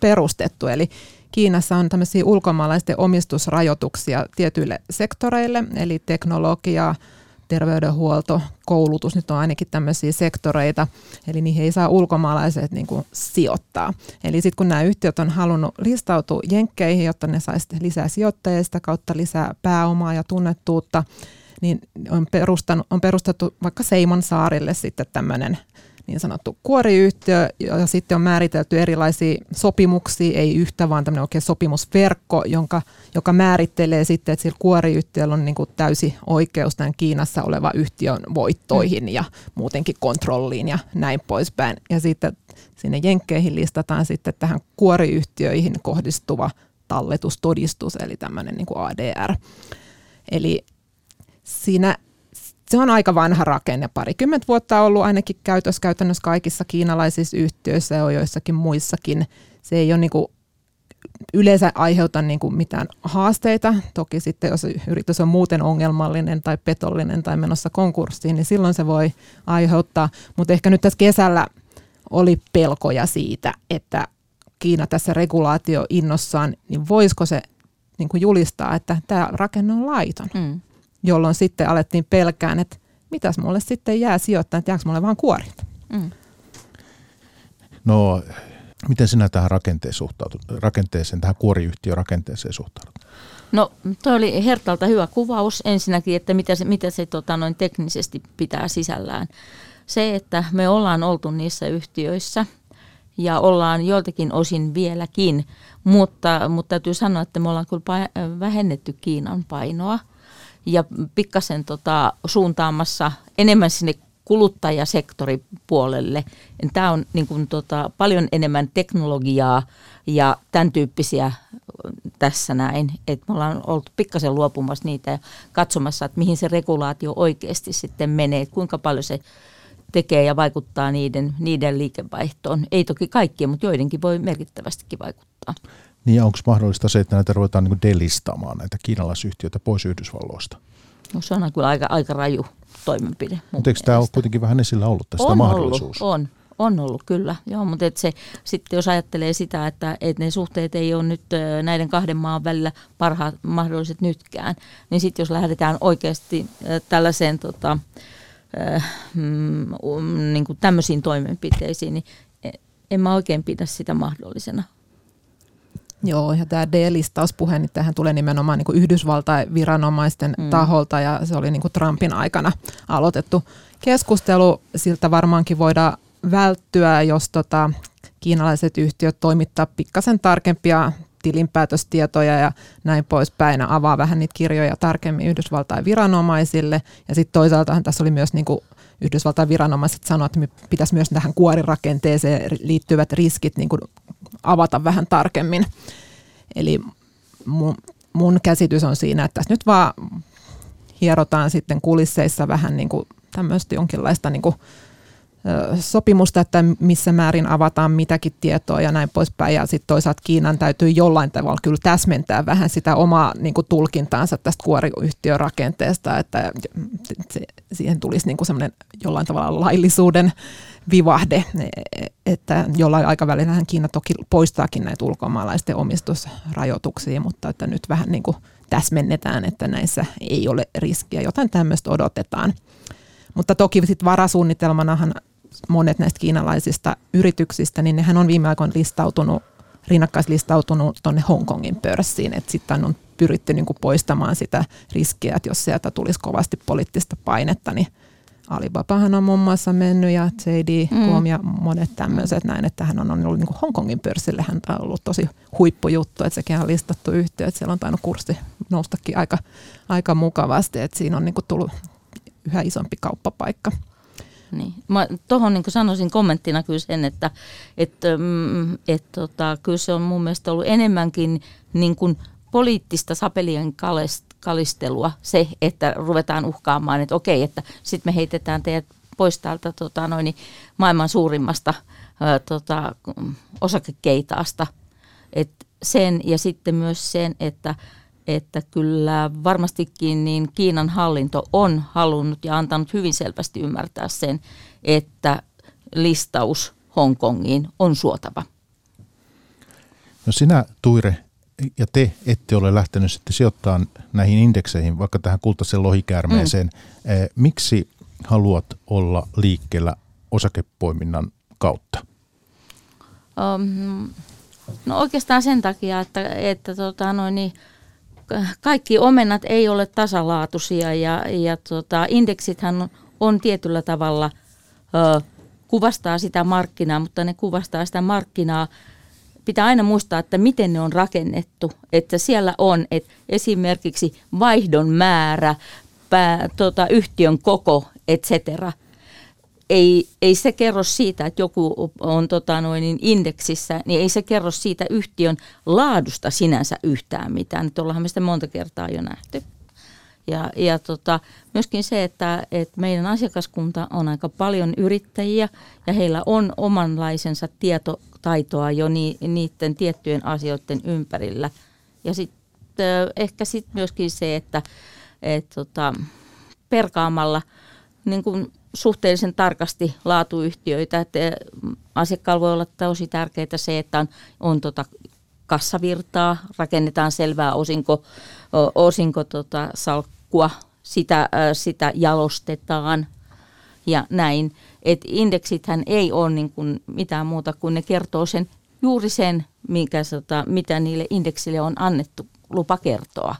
perustettu. Eli Kiinassa on tämmöisiä ulkomaalaisten omistusrajoituksia tietyille sektoreille, eli teknologia, terveydenhuolto, koulutus, nyt on ainakin tämmöisiä sektoreita, eli niihin ei saa ulkomaalaiset niin kuin sijoittaa. Eli sitten kun nämä yhtiöt on halunnut listautua jenkkeihin, jotta ne saisi lisää sijoittajia, sitä kautta lisää pääomaa ja tunnettuutta, niin on, perustanut, on perustettu vaikka Seimon saarille sitten tämmöinen niin sanottu kuoriyhtiö, ja sitten on määritelty erilaisia sopimuksia, ei yhtä, vaan tämmöinen oikein sopimusverkko, jonka, joka määrittelee sitten, että sillä kuoriyhtiöllä on niin kuin täysi oikeus tämän Kiinassa oleva yhtiön voittoihin mm. ja muutenkin kontrolliin ja näin poispäin. Ja sitten sinne jenkkeihin listataan sitten tähän kuoriyhtiöihin kohdistuva talletustodistus, eli tämmöinen niin kuin ADR. Eli siinä se on aika vanha rakenne, parikymmentä vuotta ollut ainakin käytössä käytännössä kaikissa kiinalaisissa yhtiöissä ja joissakin muissakin. Se ei ole niin kuin yleensä aiheuta niin kuin mitään haasteita. Toki sitten jos yritys on muuten ongelmallinen tai petollinen tai menossa konkurssiin, niin silloin se voi aiheuttaa. Mutta ehkä nyt tässä kesällä oli pelkoja siitä, että Kiina tässä regulaatio innossaan, niin voisiko se niin kuin julistaa, että tämä rakenne on laiton. Mm jolloin sitten alettiin pelkään, että mitäs mulle sitten jää sijoittaa, että jääkö mulle vaan kuorit. Mm. No, miten sinä tähän rakenteeseen suhtaudut, rakenteeseen, tähän kuoriyhtiörakenteeseen suhtaudut? No, tuo oli Hertalta hyvä kuvaus ensinnäkin, että mitä se, mitä se tota, noin teknisesti pitää sisällään. Se, että me ollaan oltu niissä yhtiöissä ja ollaan joiltakin osin vieläkin, mutta, mutta täytyy sanoa, että me ollaan kyllä vähennetty Kiinan painoa – ja pikkasen tota, suuntaamassa enemmän sinne kuluttajasektoripuolelle. Tämä on niin kuin, tota, paljon enemmän teknologiaa ja tämän tyyppisiä tässä näin. Et me ollaan oltu pikkasen luopumassa niitä ja katsomassa, että mihin se regulaatio oikeasti sitten menee, kuinka paljon se tekee ja vaikuttaa niiden, niiden liikevaihtoon. Ei toki kaikkien, mutta joidenkin voi merkittävästikin vaikuttaa. Niin onko mahdollista se, että näitä ruvetaan niin delistamaan, näitä kiinalaisyhtiöitä pois Yhdysvalloista? No se on kyllä aika, aika raju toimenpide. Mutta eikö tämä ole kuitenkin vähän esillä ollut tästä on mahdollisuus? Ollut, on, on ollut kyllä, joo, mutta et se, sitten jos ajattelee sitä, että et ne suhteet ei ole nyt näiden kahden maan välillä parhaat mahdolliset nytkään, niin sitten jos lähdetään oikeasti tällaiseen tota, mm, niin kuin tämmöisiin toimenpiteisiin, niin e, en mä oikein pidä sitä mahdollisena. Joo, ja tämä D-listauspuhe, niin tähän tulee nimenomaan niin Yhdysvaltain viranomaisten mm. taholta, ja se oli niin kuin Trumpin aikana aloitettu keskustelu. Siltä varmaankin voidaan välttyä, jos tota, kiinalaiset yhtiöt toimittaa pikkasen tarkempia tilinpäätöstietoja ja näin poispäin, ja avaa vähän niitä kirjoja tarkemmin Yhdysvaltain viranomaisille. Ja sitten toisaalta tässä oli myös niin kuin Yhdysvaltain viranomaiset sanoivat, että pitäisi myös tähän kuorirakenteeseen liittyvät riskit niin kuin avata vähän tarkemmin. Eli mun, mun käsitys on siinä, että tässä nyt vaan hierotaan sitten kulisseissa vähän niin kuin tämmöistä jonkinlaista niin kuin sopimusta, että missä määrin avataan mitäkin tietoa ja näin poispäin. Ja sitten toisaalta Kiinan täytyy jollain tavalla kyllä täsmentää vähän sitä omaa niin kuin tulkintaansa tästä kuoriyhtiön rakenteesta, että se, siihen tulisi niin kuin semmoinen jollain tavalla laillisuuden vivahde, että jollain aikavälillä Kiina toki poistaakin näitä ulkomaalaisten omistusrajoituksia, mutta että nyt vähän niin kuin täsmennetään, että näissä ei ole riskiä. Jotain tämmöistä odotetaan. Mutta toki sitten varasuunnitelmanahan monet näistä kiinalaisista yrityksistä, niin nehän on viime aikoina listautunut, rinnakkaislistautunut tuonne Hongkongin pörssiin, että sitten on pyritty niin kuin poistamaan sitä riskiä, että jos sieltä tulisi kovasti poliittista painetta, niin Alibabahan on muun muassa mennyt ja JD.com mm. ja monet tämmöiset näin, että hän on ollut niin kuin Hongkongin pörssille, hän on ollut tosi huippujuttu, että sekin on listattu yhtiö, että siellä on tainnut kurssi noustakin aika, aika mukavasti, että siinä on niin kuin tullut yhä isompi kauppapaikka. Niin. Mä tuohon niin sanoisin kommenttina kyllä sen, että et, mm, et, tota, kyllä se on mun mielestä ollut enemmänkin niin kuin poliittista sapelien kalistelua se, että ruvetaan uhkaamaan, että okei, että sitten me heitetään teidät pois täältä tota, noin, maailman suurimmasta ää, tota, osakekeitaasta. Et sen ja sitten myös sen, että että kyllä varmastikin niin Kiinan hallinto on halunnut ja antanut hyvin selvästi ymmärtää sen, että listaus Hongkongiin on suotava. No sinä Tuire ja te ette ole lähtenyt sitten sijoittamaan näihin indekseihin, vaikka tähän kultaisen lohikäärmeeseen. Mm. Eh, miksi haluat olla liikkeellä osakepoiminnan kautta? Um, no oikeastaan sen takia, että, että tota, noin, niin, kaikki omenat ei ole tasalaatuisia ja, ja tota, indeksithän on, on tietyllä tavalla ö, kuvastaa sitä markkinaa, mutta ne kuvastaa sitä markkinaa. Pitää aina muistaa, että miten ne on rakennettu. Että siellä on että esimerkiksi vaihdon määrä, pää, tota, yhtiön koko, etc ei, ei se kerro siitä, että joku on tota, noin, niin indeksissä, niin ei se kerro siitä yhtiön laadusta sinänsä yhtään mitään. Nyt ollaan me sitä monta kertaa jo nähty. Ja, ja tota, myöskin se, että, että meidän asiakaskunta on aika paljon yrittäjiä ja heillä on omanlaisensa tietotaitoa jo ni, niiden tiettyjen asioiden ympärillä. Ja sitten ehkä sitten myöskin se, että et, tota, perkaamalla niin kun suhteellisen tarkasti laatuyhtiöitä. Että asiakkaalla voi olla tosi tärkeää se, että on, on tota kassavirtaa, rakennetaan selvää osinko, osinko tota salkkua, sitä, sitä jalostetaan ja näin. Et indeksithän ei ole niin kuin mitään muuta kuin ne kertoo sen juuri sen, mikä, tota, mitä niille indeksille on annettu lupa kertoa.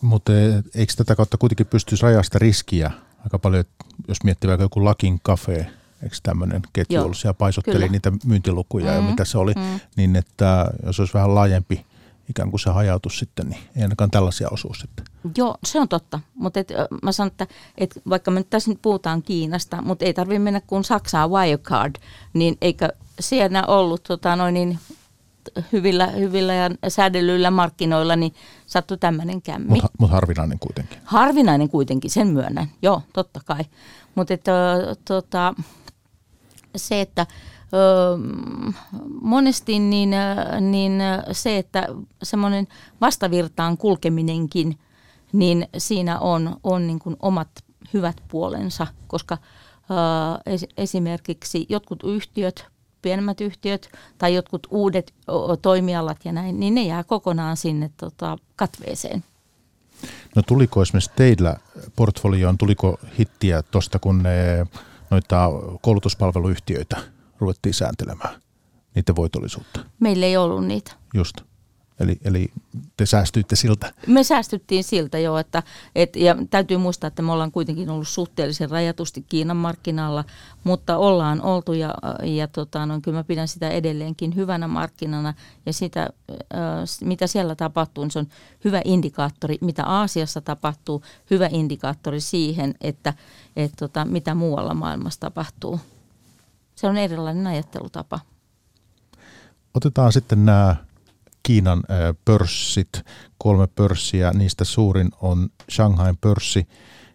Mutta eikö tätä kautta kuitenkin pystyisi rajasta riskiä aika paljon, jos miettii vaikka joku Lakin Cafe, eikö tämmöinen ketju Joo, ollut siellä paisotteli kyllä. niitä myyntilukuja mm, ja mitä se oli, mm. niin että jos olisi vähän laajempi ikään kuin se hajautus sitten, niin ei ainakaan tällaisia osuus sitten. Joo, se on totta, mutta et, mä sanon, että et vaikka me nyt tässä nyt puhutaan Kiinasta, mutta ei tarvitse mennä kuin Saksaan Wirecard, niin eikö siellä ollut tota, noin niin hyvillä, hyvillä ja säädellyillä markkinoilla, niin sattui tämmöinen kämmi. Mutta mut harvinainen kuitenkin. Harvinainen kuitenkin, sen myönnän. Joo, totta kai. Mutta tota, se, että ö, monesti niin, niin se, että semmoinen vastavirtaan kulkeminenkin, niin siinä on, on niin kuin omat hyvät puolensa, koska ö, esimerkiksi jotkut yhtiöt pienemmät yhtiöt tai jotkut uudet toimialat ja näin, niin ne jää kokonaan sinne tota, katveeseen. No tuliko esimerkiksi teillä portfolioon, tuliko hittiä tuosta, kun ne, noita koulutuspalveluyhtiöitä ruvettiin sääntelemään, niiden voitollisuutta? Meillä ei ollut niitä. Just. Eli, eli te säästyitte siltä? Me säästyttiin siltä jo, että, et, ja täytyy muistaa, että me ollaan kuitenkin ollut suhteellisen rajatusti Kiinan markkinalla, mutta ollaan oltu ja, ja tota, no, kyllä mä pidän sitä edelleenkin hyvänä markkinana ja sitä, äh, mitä siellä tapahtuu, niin se on hyvä indikaattori, mitä Aasiassa tapahtuu, hyvä indikaattori siihen, että et, tota, mitä muualla maailmassa tapahtuu. Se on erilainen ajattelutapa. Otetaan sitten nämä Kiinan pörssit, kolme pörssiä, niistä suurin on Shanghain pörssi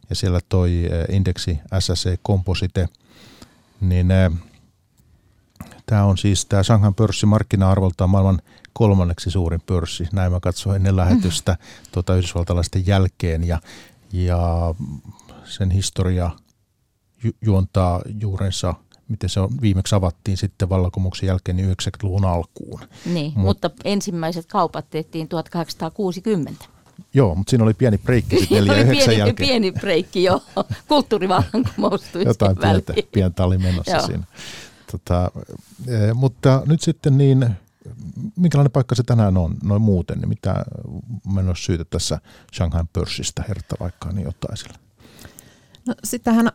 ja siellä toi indeksi SSE Composite, niin tämä on siis tämä Shanghain pörssi markkina-arvoltaan maailman kolmanneksi suurin pörssi, näin mä katsoin ennen lähetystä mm. tuota, yhdysvaltalaisten jälkeen ja, ja sen historia ju- juontaa juurensa miten se on, viimeksi avattiin sitten vallankumouksen jälkeen niin 90-luvun alkuun. Niin, Mut, mutta ensimmäiset kaupat tehtiin 1860. Joo, mutta siinä oli pieni breikki sitten 4 pieni, jälkeen. pieni breikki, joo. Kulttuurivallankumous Jotain pientä, pientä oli menossa joo. siinä. Tota, e, mutta nyt sitten niin, minkälainen paikka se tänään on noin muuten, niin mitä meillä syytä tässä Shanghain pörssistä, Hertta vaikka niin jotain sillä? No sitähän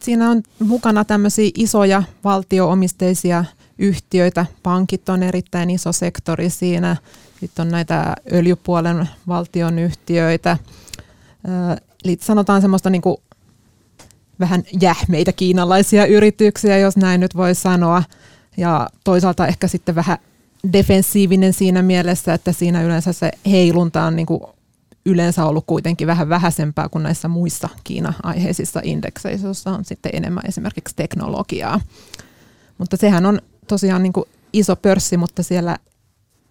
siinä on mukana tämmöisiä isoja valtioomisteisia yhtiöitä. Pankit on erittäin iso sektori siinä. Sitten on näitä öljypuolen valtion yhtiöitä. Eli sanotaan semmoista niin kuin vähän jähmeitä kiinalaisia yrityksiä, jos näin nyt voi sanoa. Ja toisaalta ehkä sitten vähän defensiivinen siinä mielessä, että siinä yleensä se heilunta on niin kuin yleensä ollut kuitenkin vähän vähäisempää kuin näissä muissa Kiina-aiheisissa indekseissä, joissa on sitten enemmän esimerkiksi teknologiaa. Mutta sehän on tosiaan niin kuin iso pörssi, mutta siellä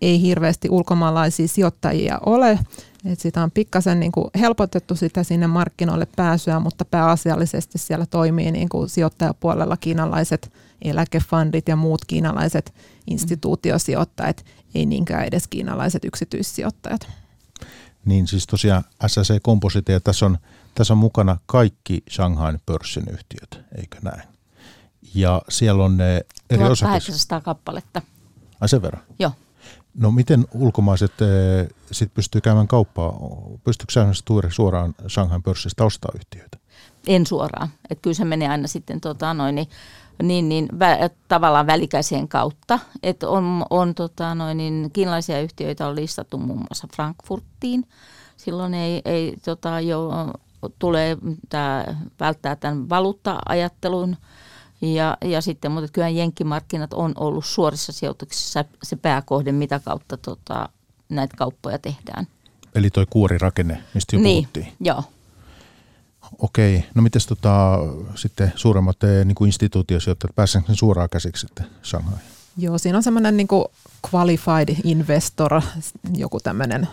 ei hirveästi ulkomaalaisia sijoittajia ole. Et sitä on pikkasen niin kuin helpotettu sitä sinne markkinoille pääsyä, mutta pääasiallisesti siellä toimii niin kuin sijoittajapuolella kiinalaiset eläkefundit ja muut kiinalaiset instituutiosijoittajat, ei niinkään edes kiinalaiset yksityissijoittajat. Niin siis tosiaan SSC Composite ja tässä on, tässä on mukana kaikki Shanghain pörssin yhtiöt, eikö näin? Ja siellä on ne eri 1800 kappaletta. Ai sen verran? Joo. No miten ulkomaiset eh, sit pystyy käymään kauppaa? Pystyykö säännöllisesti suoraan Shanghain pörssistä ostaa yhtiöitä? En suoraan. Et kyllä se menee aina sitten tota, noin, niin, niin, niin vä, tavallaan välikäiseen kautta. Et on, on tota, noin, niin, kiinalaisia yhtiöitä on listattu muun muassa Frankfurtiin. Silloin ei, ei tota, jo, tulee tää, välttää tämän valuutta-ajattelun – ja, ja sitten, mutta kyllä jenkkimarkkinat on ollut suorissa sijoituksissa se pääkohde, mitä kautta tota, näitä kauppoja tehdään. Eli tuo kuorirakenne, mistä jo niin, puhuttiin. joo. Okei, no miten tota, sitten suuremmat niin kuin instituutiosijoittajat, pääseekö ne suoraan käsiksi sitten Shanghai? Joo, siinä on semmoinen niin qualified investor, joku tämmöinen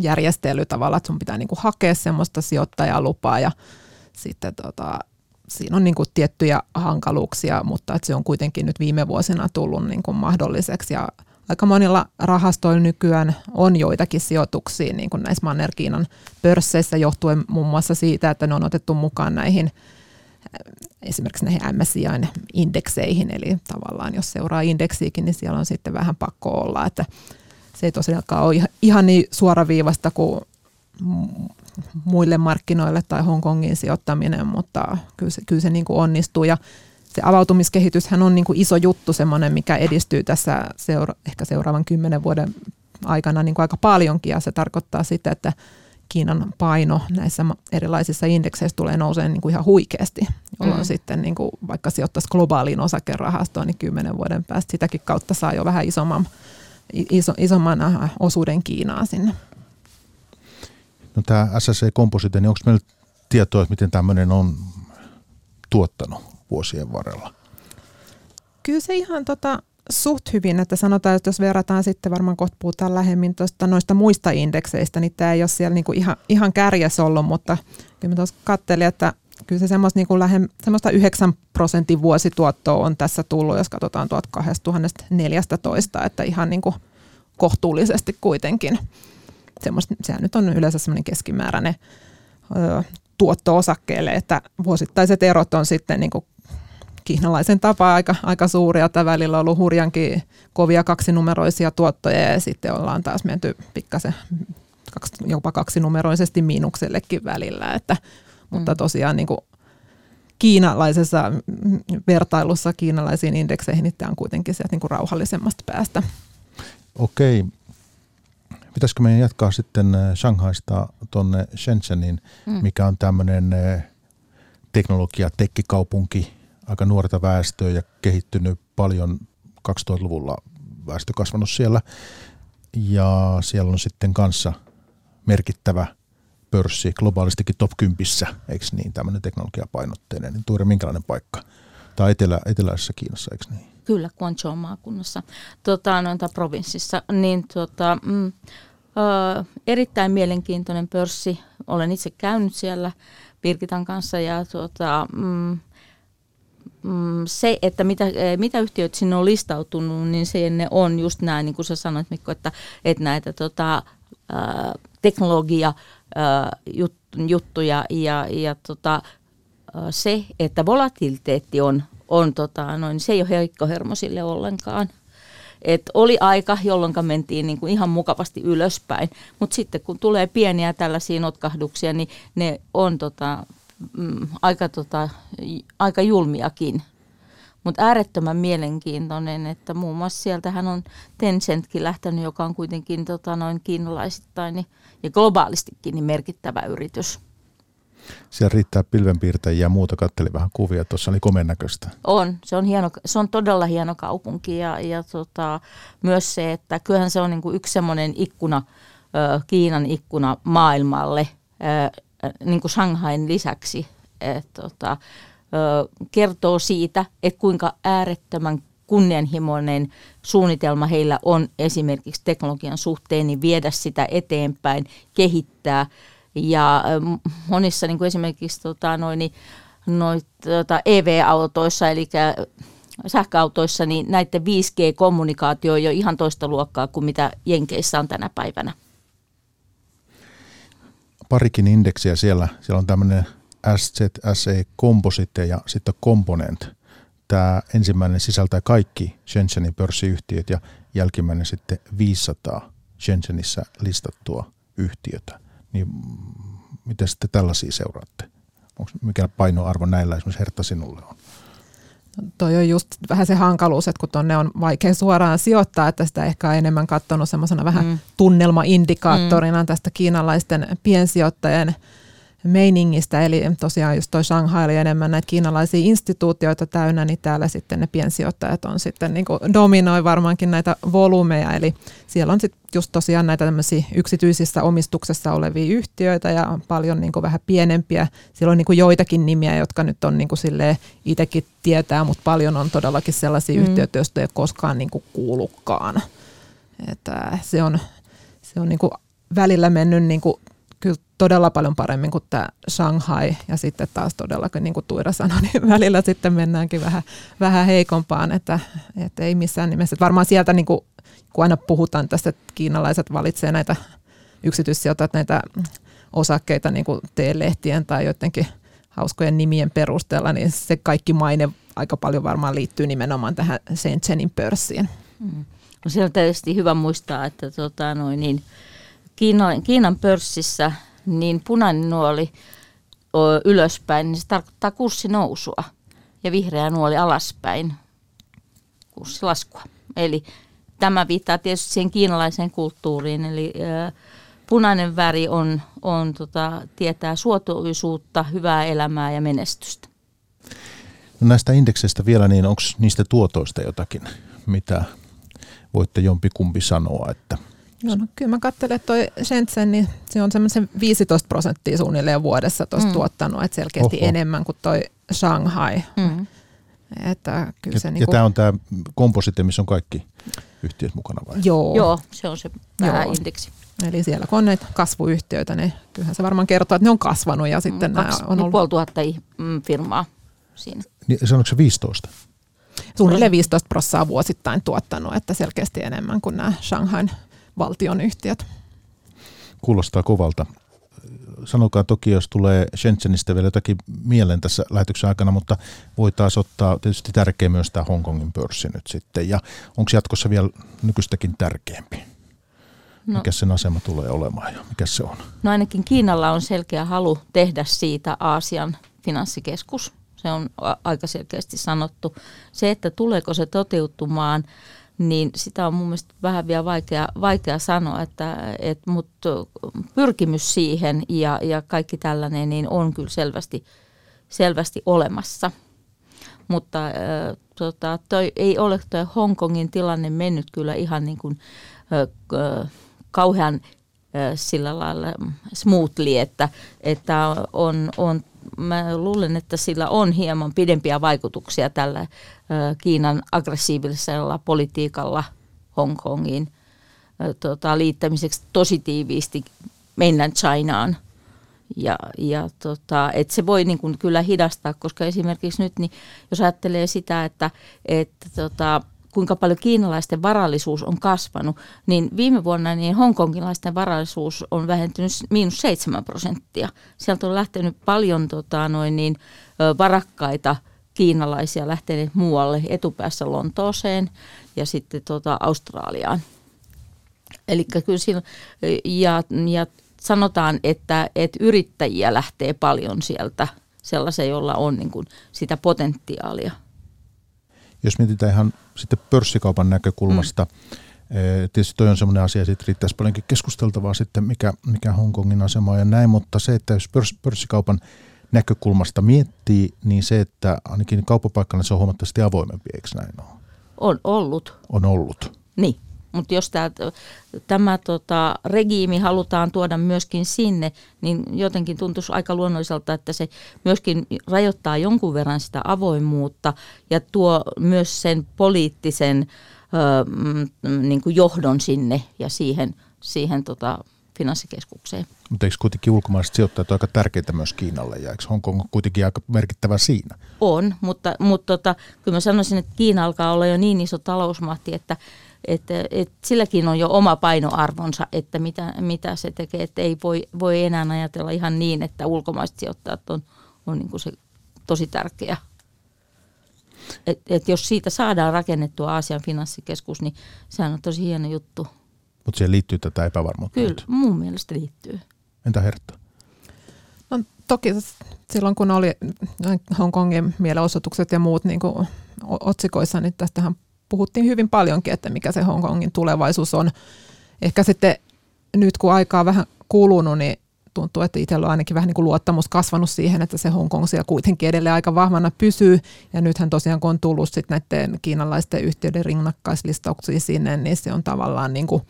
järjestely tavalla, että sun pitää niin kuin hakea semmoista sijoittajalupaa ja sitten tota, siinä on niin kuin tiettyjä hankaluuksia, mutta että se on kuitenkin nyt viime vuosina tullut niin kuin mahdolliseksi ja aika monilla rahastoilla nykyään on joitakin sijoituksia niin kuin näissä Manner-Kiinan pörsseissä johtuen muun muassa siitä, että ne on otettu mukaan näihin äh, esimerkiksi näihin MSCI-indekseihin, eli tavallaan jos seuraa indeksiikin, niin siellä on sitten vähän pakko olla, että se ei tosiaankaan ole ihan niin suoraviivasta kuin muille markkinoille tai Hongkongin sijoittaminen, mutta kyllä se, kyllä se niin kuin onnistuu. Ja se avautumiskehityshän on niin kuin iso juttu, semmoinen, mikä edistyy tässä seura- ehkä seuraavan kymmenen vuoden aikana niin kuin aika paljonkin ja se tarkoittaa sitä, että Kiinan paino näissä erilaisissa indekseissä tulee nouseen niin kuin ihan huikeasti, jolloin mm. sitten niin kuin vaikka sijoittaisi globaaliin osakerahastoon, niin kymmenen vuoden päästä sitäkin kautta saa jo vähän isomman, iso, isomman osuuden Kiinaa sinne. No tämä SSC Composite, niin onko meillä tietoa, että miten tämmöinen on tuottanut vuosien varrella? Kyllä se ihan tota, suht hyvin, että sanotaan, että jos verrataan sitten, varmaan kohta puhutaan lähemmin tuosta noista muista indekseistä, niin tämä ei ole siellä niinku ihan, ihan kärjessä ollut, mutta kyllä mä tuossa katselin, että kyllä se semmoista, niinku lähe, semmoista 9 prosentin vuosituottoa on tässä tullut, jos katsotaan 2014, että ihan niinku kohtuullisesti kuitenkin semmoista, sehän nyt on yleensä semmoinen keskimääräinen ö, tuotto osakkeelle, että vuosittaiset erot on sitten niin kuin kihnalaisen tapa aika, aika suuria. Tämä välillä on ollut hurjankin kovia kaksinumeroisia tuottoja ja sitten ollaan taas menty pikkasen jopa kaksinumeroisesti miinuksellekin välillä. Että, mutta mm. tosiaan niin kuin kiinalaisessa vertailussa kiinalaisiin indekseihin, niin tämä on kuitenkin sieltä niin kuin rauhallisemmasta päästä. Okei, Pitäisikö meidän jatkaa sitten äh, Shanghaista tuonne Shenzhenin, mm. mikä on tämmöinen äh, teknologia, tekkikaupunki, aika nuorta väestöä ja kehittynyt paljon 2000-luvulla väestö kasvanut siellä. Ja siellä on sitten kanssa merkittävä pörssi globaalistikin top 10, eikö niin, tämmöinen teknologiapainotteinen. Niin Tuuri, minkälainen paikka? Tai etelä, eteläisessä Kiinassa, eikö niin? Kyllä, Guangzhou maakunnassa, tota, noita provinssissa. Niin, tota, mm, ö, erittäin mielenkiintoinen pörssi. Olen itse käynyt siellä Birgitan kanssa ja tota, mm, se, että mitä, e, mitä yhtiöt sinne on listautunut, niin se ne on just näin, niin kuin sä sanoit Mikko, että, että näitä tota, ä, teknologia juttuja ja, ja tota, se, että volatiliteetti on on tota, noin, se ei ole heikko hermo sille ollenkaan. Et oli aika, jolloin mentiin niin kuin ihan mukavasti ylöspäin, mutta sitten kun tulee pieniä tällaisia notkahduksia, niin ne on tota, mm, aika, tota, aika julmiakin. Mutta äärettömän mielenkiintoinen, että muun muassa sieltähän on Tencentkin lähtenyt, joka on kuitenkin tota, noin kiinalaisittain niin, ja globaalistikin niin merkittävä yritys. Siellä riittää pilvenpiirtäjiä ja muuta. Kattelin vähän kuvia. Tuossa oli komen näköistä. On. Se on, hieno, se on todella hieno kaupunki ja, ja tota, myös se, että kyllähän se on niin kuin yksi semmoinen ikkuna, Kiinan ikkuna maailmalle niin kuin Shanghain lisäksi. Et, tota, kertoo siitä, että kuinka äärettömän kunnianhimoinen suunnitelma heillä on esimerkiksi teknologian suhteen, niin viedä sitä eteenpäin, kehittää. Ja monissa niin kuin esimerkiksi tota, noin, niin, noit, tota, EV-autoissa, eli sähköautoissa, niin näiden 5G-kommunikaatio on jo ihan toista luokkaa kuin mitä Jenkeissä on tänä päivänä. Parikin indeksiä siellä. Siellä on tämmöinen SZSE Composite ja sitten Component. Tämä ensimmäinen sisältää kaikki Shenzhenin pörssiyhtiöt ja jälkimmäinen sitten 500 Shenzhenissä listattua yhtiötä. Niin miten sitten tällaisia seuraatte? Onko mikä painoarvo näillä esimerkiksi Hertta sinulle on? Toi on just vähän se hankaluus, että kun tuonne on vaikea suoraan sijoittaa, että sitä ehkä on enemmän katsonut semmoisena vähän mm. tunnelmaindikaattorina mm. tästä kiinalaisten piensijoittajien meiningistä, eli tosiaan just toi Shanghai oli enemmän näitä kiinalaisia instituutioita täynnä, niin täällä sitten ne piensijoittajat on sitten niin kuin dominoi varmaankin näitä volyymeja, eli siellä on sitten just tosiaan näitä tämmöisiä yksityisissä omistuksessa olevia yhtiöitä ja paljon niin kuin vähän pienempiä. Siellä on niin kuin joitakin nimiä, jotka nyt on niin kuin itsekin tietää, mutta paljon on todellakin sellaisia mm. yhtiöitä, joista ei ole koskaan niin kuin kuullutkaan. Että se on, se on niin kuin välillä mennyt niin kuin kyllä todella paljon paremmin kuin tämä Shanghai ja sitten taas todellakin, niin kuin Tuira sanoi, niin välillä sitten mennäänkin vähän, vähän heikompaan, että, että ei missään nimessä. Että varmaan sieltä, niin kuin, kun aina puhutaan tästä, että kiinalaiset valitsee näitä yksityissijoittajat, näitä osakkeita niin kuin T-lehtien tai joidenkin hauskojen nimien perusteella, niin se kaikki maine aika paljon varmaan liittyy nimenomaan tähän Shenzhenin pörssiin. Mm. No siellä on tietysti hyvä muistaa, että tota, noin, niin, Kiinan, Kiinan pörssissä niin punainen nuoli ylöspäin, niin se tarkoittaa kurssinousua. Ja vihreä nuoli alaspäin, kurssilaskua. Eli tämä viittaa tietysti siihen kiinalaiseen kulttuuriin. Eli punainen väri on, on tota, tietää suotuisuutta, hyvää elämää ja menestystä. No näistä indekseistä vielä, niin onko niistä tuotoista jotakin, mitä voitte jompikumpi sanoa, että – Joo, no kyllä mä katselen, että toi Shenzhen, niin se on semmoisen 15 prosenttia suunnilleen vuodessa tuosta mm. tuottanut, että selkeästi Oho. enemmän kuin toi Shanghai. Mm. Että kyllä se ja, niinku... ja tämä on tämä komposite, missä on kaikki yhtiöt mukana vai? Joo, Joo se on se indeksi. Eli siellä kun on näitä kasvuyhtiöitä, niin kyllähän se varmaan kertoo, että ne on kasvanut ja sitten mm, nämä on ollut... Puoli tuhatta mm, firmaa siinä. Niin, sanoiko se 15? Suunnilleen 15 prosenttia vuosittain tuottanut, että selkeästi enemmän kuin nämä Shanghain valtionyhtiöt. Kuulostaa kovalta. Sanokaa toki, jos tulee Shenzhenistä vielä jotakin mieleen tässä lähetyksen aikana, mutta voi taas ottaa tietysti tärkeä myös tämä Hongkongin pörssi nyt sitten. Ja onko jatkossa vielä nykyistäkin tärkeämpi? No, mikä sen asema tulee olemaan ja mikä se on? No ainakin Kiinalla on selkeä halu tehdä siitä Aasian finanssikeskus. Se on aika selkeästi sanottu. Se, että tuleeko se toteutumaan, niin sitä on mun mielestä vähän vielä vaikea, vaikea sanoa, että, et, mutta pyrkimys siihen ja, ja kaikki tällainen niin on kyllä selvästi, selvästi olemassa. Mutta äh, tota, toi, ei ole tuo Hongkongin tilanne mennyt kyllä ihan niin kuin, äh, kauhean äh, sillä lailla smoothly, että, että on, on mä luulen, että sillä on hieman pidempiä vaikutuksia tällä Kiinan aggressiivisella politiikalla Hongkongiin tota, liittämiseksi tosi tiiviisti mennään Chinaan. Ja, ja tota, et se voi niin kuin kyllä hidastaa, koska esimerkiksi nyt, niin jos ajattelee sitä, että, että tota, kuinka paljon kiinalaisten varallisuus on kasvanut, niin viime vuonna niin hongkongilaisten varallisuus on vähentynyt miinus 7 prosenttia. Sieltä on lähtenyt paljon tota, noin niin, varakkaita kiinalaisia lähteneet muualle, etupäässä Lontooseen ja sitten tota, Australiaan. Eli kyllä siinä, ja, ja sanotaan, että, että yrittäjiä lähtee paljon sieltä sellaisia, joilla on niin kuin sitä potentiaalia. Jos mietitään ihan sitten pörssikaupan näkökulmasta, mm. Tietysti toi on semmoinen asia, että riittäisi paljonkin keskusteltavaa sitten, mikä, mikä Hongkongin asema on ja näin, mutta se, että jos pörs, pörssikaupan näkökulmasta miettii, niin se, että ainakin kauppapaikkana se on huomattavasti avoimempi, eikö näin ole? On ollut. On ollut. Niin. Mutta jos tää, tämä tota, regiimi halutaan tuoda myöskin sinne, niin jotenkin tuntuisi aika luonnolliselta, että se myöskin rajoittaa jonkun verran sitä avoimuutta ja tuo myös sen poliittisen ö, mm, niin kuin johdon sinne ja siihen, siihen tota, finanssikeskukseen. Mutta eikö kuitenkin ulkomaiset sijoittajat ole aika tärkeitä myös Kiinalle ja eikö Hongkong kuitenkin aika merkittävä siinä? On, mutta, mutta tota, kyllä mä sanoisin, että Kiina alkaa olla jo niin iso talousmahti, että että, että silläkin on jo oma painoarvonsa, että mitä, mitä se tekee, että ei voi, voi enää ajatella ihan niin, että ulkomaiset sijoittajat on, on niin kuin se tosi tärkeä. Et, et jos siitä saadaan rakennettua Aasian finanssikeskus, niin sehän on tosi hieno juttu. Mutta siihen liittyy tätä epävarmuutta Kyllä, nyt. mun mielestä liittyy. Entä Hertta? No, toki silloin kun oli Hongkongin mielenosoitukset ja muut niin kuin otsikoissa, niin tästähän puhuttiin hyvin paljonkin, että mikä se Hongkongin tulevaisuus on. Ehkä sitten nyt kun aikaa on vähän kulunut, niin tuntuu, että itsellä on ainakin vähän niin kuin luottamus kasvanut siihen, että se Hongkong siellä kuitenkin edelleen aika vahvana pysyy. Ja nythän tosiaan kun on tullut sitten näiden kiinalaisten yhtiöiden rinnakkaislistauksia sinne, niin se on tavallaan niin kuin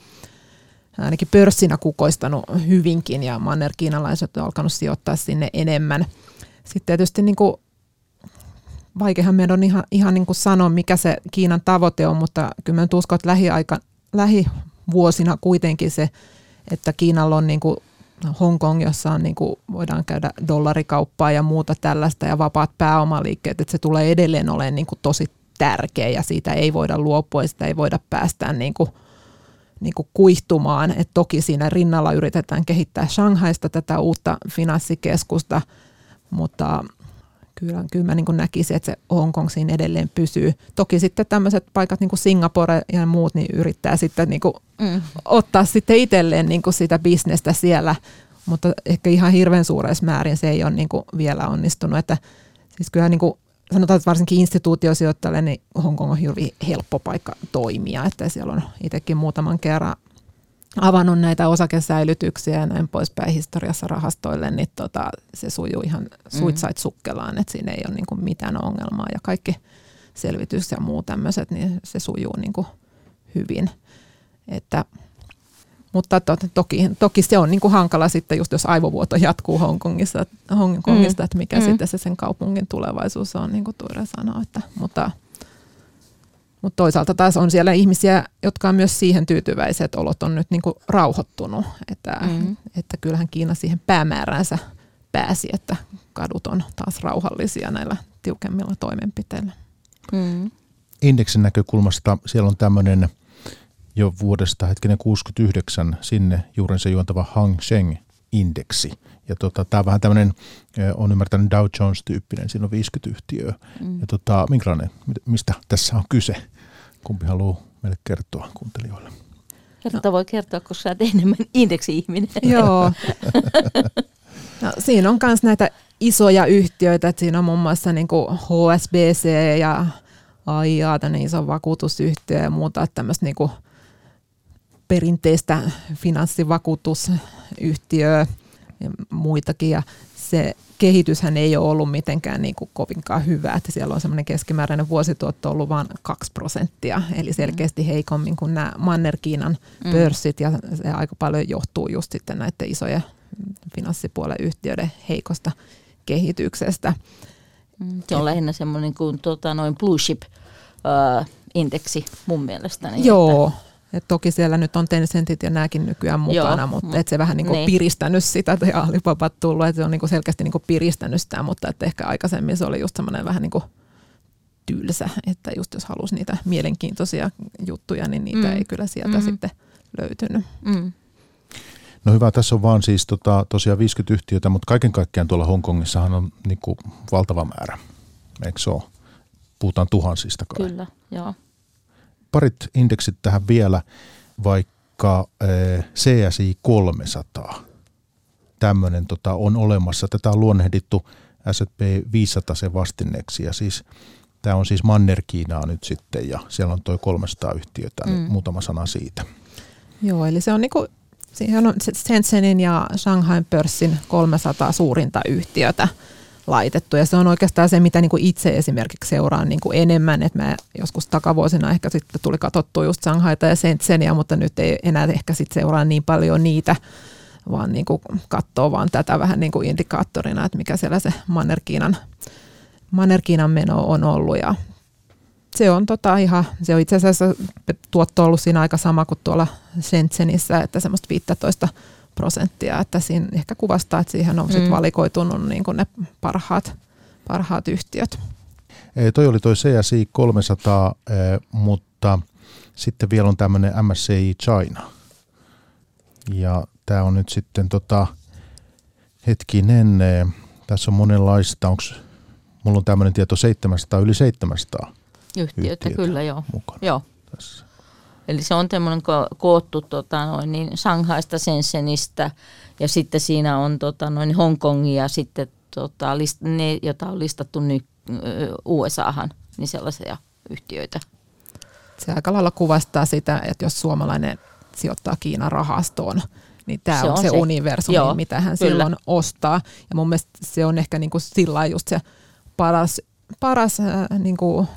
ainakin pörssinä kukoistanut hyvinkin ja manner-kiinalaiset on alkanut sijoittaa sinne enemmän. Sitten tietysti niin kuin vaikeahan meidän on ihan, ihan niin kuin sanoa, mikä se Kiinan tavoite on, mutta kyllä mä uskon, että lähiaika, lähivuosina kuitenkin se, että Kiinalla on niin kuin Hongkong, jossa on niin kuin, voidaan käydä dollarikauppaa ja muuta tällaista ja vapaat pääomaliikkeet, että se tulee edelleen olemaan niin kuin tosi tärkeä ja siitä ei voida luopua ja sitä ei voida päästää niin kuin, niin kuin kuihtumaan. Et toki siinä rinnalla yritetään kehittää Shanghaista tätä uutta finanssikeskusta, mutta kyllä, kyllä mä niin kuin näkisin, että se Hongkong siinä edelleen pysyy. Toki sitten tämmöiset paikat niin kuin Singapore ja muut, niin yrittää sitten niin kuin mm. ottaa sitten itselleen niin kuin sitä bisnestä siellä, mutta ehkä ihan hirveän suuressa määrin se ei ole niin kuin vielä onnistunut. Että siis kyllä niin kuin sanotaan, että varsinkin instituutiosijoittajalle, niin Hongkong on hyvin helppo paikka toimia, että siellä on itsekin muutaman kerran avannut näitä osakesäilytyksiä ja näin poispäin historiassa rahastoille, niin tota, se sujuu ihan suitsait sukkelaan, että siinä ei ole niin kuin mitään ongelmaa ja kaikki selvitys ja muu tämmöiset, niin se sujuu niin kuin hyvin. Että, mutta to, toki, toki se on niin kuin hankala sitten, just jos aivovuoto jatkuu Hongkongissa, Hongkongista, mm. että mikä mm. sitten se sen kaupungin tulevaisuus on, niin kuin Tuire sanoi. Että, mutta mutta toisaalta taas on siellä ihmisiä, jotka on myös siihen tyytyväiset, että olot on nyt niinku rauhoittunut. Että, mm. että kyllähän Kiina siihen päämääränsä pääsi, että kadut on taas rauhallisia näillä tiukemmilla toimenpiteillä. Mm. Indeksin näkökulmasta siellä on tämmöinen jo vuodesta hetkinen 69 sinne juurensa juontava Hang Seng-indeksi. Ja tota, tämä on vähän tämmöinen, on ymmärtänyt Dow Jones-tyyppinen, siinä on 50 yhtiöä. Mm. Ja tota, minkälainen, mistä tässä on kyse? Kumpi haluaa meille kertoa kuuntelijoille? Kerta voi kertoa, koska sä oot enemmän indeksi-ihminen. Joo. No, siinä on myös näitä isoja yhtiöitä, että siinä on muun muassa niin kuin HSBC ja AIA, tämmöinen iso vakuutusyhtiö ja muuta, tämmöistä niin kuin perinteistä finanssivakuutusyhtiöä ja muitakin. Ja se kehityshän ei ole ollut mitenkään niin kuin kovinkaan hyvä, että siellä on semmoinen keskimääräinen vuosituotto ollut vain 2 prosenttia, eli mm. selkeästi heikommin kuin nämä Manner-Kiinan mm. pörssit, ja se aika paljon johtuu just sitten näiden isojen finanssipuolen yhtiöiden heikosta kehityksestä. Mm, se on lähinnä semmoinen kuin tota, noin blue chip indeksi mun mielestäni. Joo, että et toki siellä nyt on Tencentit ja nämäkin nykyään mukana, Joo, mutta et se vähän niinku niin. piristänyt sitä, ja Alibaba tullut, että se on niinku selkeästi niinku piristänyt sitä, mutta et ehkä aikaisemmin se oli just semmoinen vähän niinku tylsä, että just jos halusi niitä mielenkiintoisia juttuja, niin niitä mm. ei kyllä sieltä mm. sitten löytynyt. Mm. No hyvä, tässä on vaan siis tota, tosiaan 50 yhtiötä, mutta kaiken kaikkiaan tuolla Hongkongissahan on niinku valtava määrä, eikö se ole? Puhutaan tuhansista kai. Kyllä, joo parit indeksit tähän vielä, vaikka eh, CSI 300. Tämmöinen tota, on olemassa. Tätä on luonnehdittu S&P 500 se vastineeksi ja siis Tämä on siis Manner-Kiinaa nyt sitten ja siellä on toi 300 yhtiötä, niin Mm. muutama sana siitä. Joo, eli se on niinku, siihen on Shenzhenin ja Shanghain pörssin 300 suurinta yhtiötä laitettu. Ja se on oikeastaan se, mitä niinku itse esimerkiksi seuraan niinku enemmän. Et mä joskus takavuosina ehkä sitten tuli katsottua just Shanghaita ja Shenzhenia, mutta nyt ei enää ehkä sit seuraa niin paljon niitä, vaan niinku katsoo vaan tätä vähän niinku indikaattorina, että mikä siellä se Manner-Kiinan, Manner-Kiinan meno on ollut. Ja se on tota ihan, se on itse asiassa tuotto ollut siinä aika sama kuin tuolla Shenzhenissä, että semmoista 15 prosenttia, että siinä ehkä kuvastaa, että siihen on sit Mm. valikoitunut niin kuin ne parhaat, parhaat yhtiöt. Ee, toi oli toi CSI 300, ee, mutta sitten vielä on tämmöinen MSCI China. Ja tämä on nyt sitten tota, hetkinen, tässä on monenlaista, onko mulla on tämmöinen tieto 700, yli 700 Yhtiötä, Yhtiötä. kyllä joo. mukana joo. tässä. Eli se on tämmöinen ko- koottu tota, noin, niin Shanghaista, Shenzhenistä ja sitten siinä on tota, noin Hongkongia ja sitten tota, list, ne, joita on listattu nyt USAhan, niin sellaisia yhtiöitä. Se aika lailla kuvastaa sitä, että jos suomalainen sijoittaa Kiinan rahastoon, niin tämä Se on, on se, se. universumi, Joo, mitä hän kyllä. silloin ostaa. Ja mun mielestä se on ehkä niinku sillä lailla just se paras, paras äh, niinku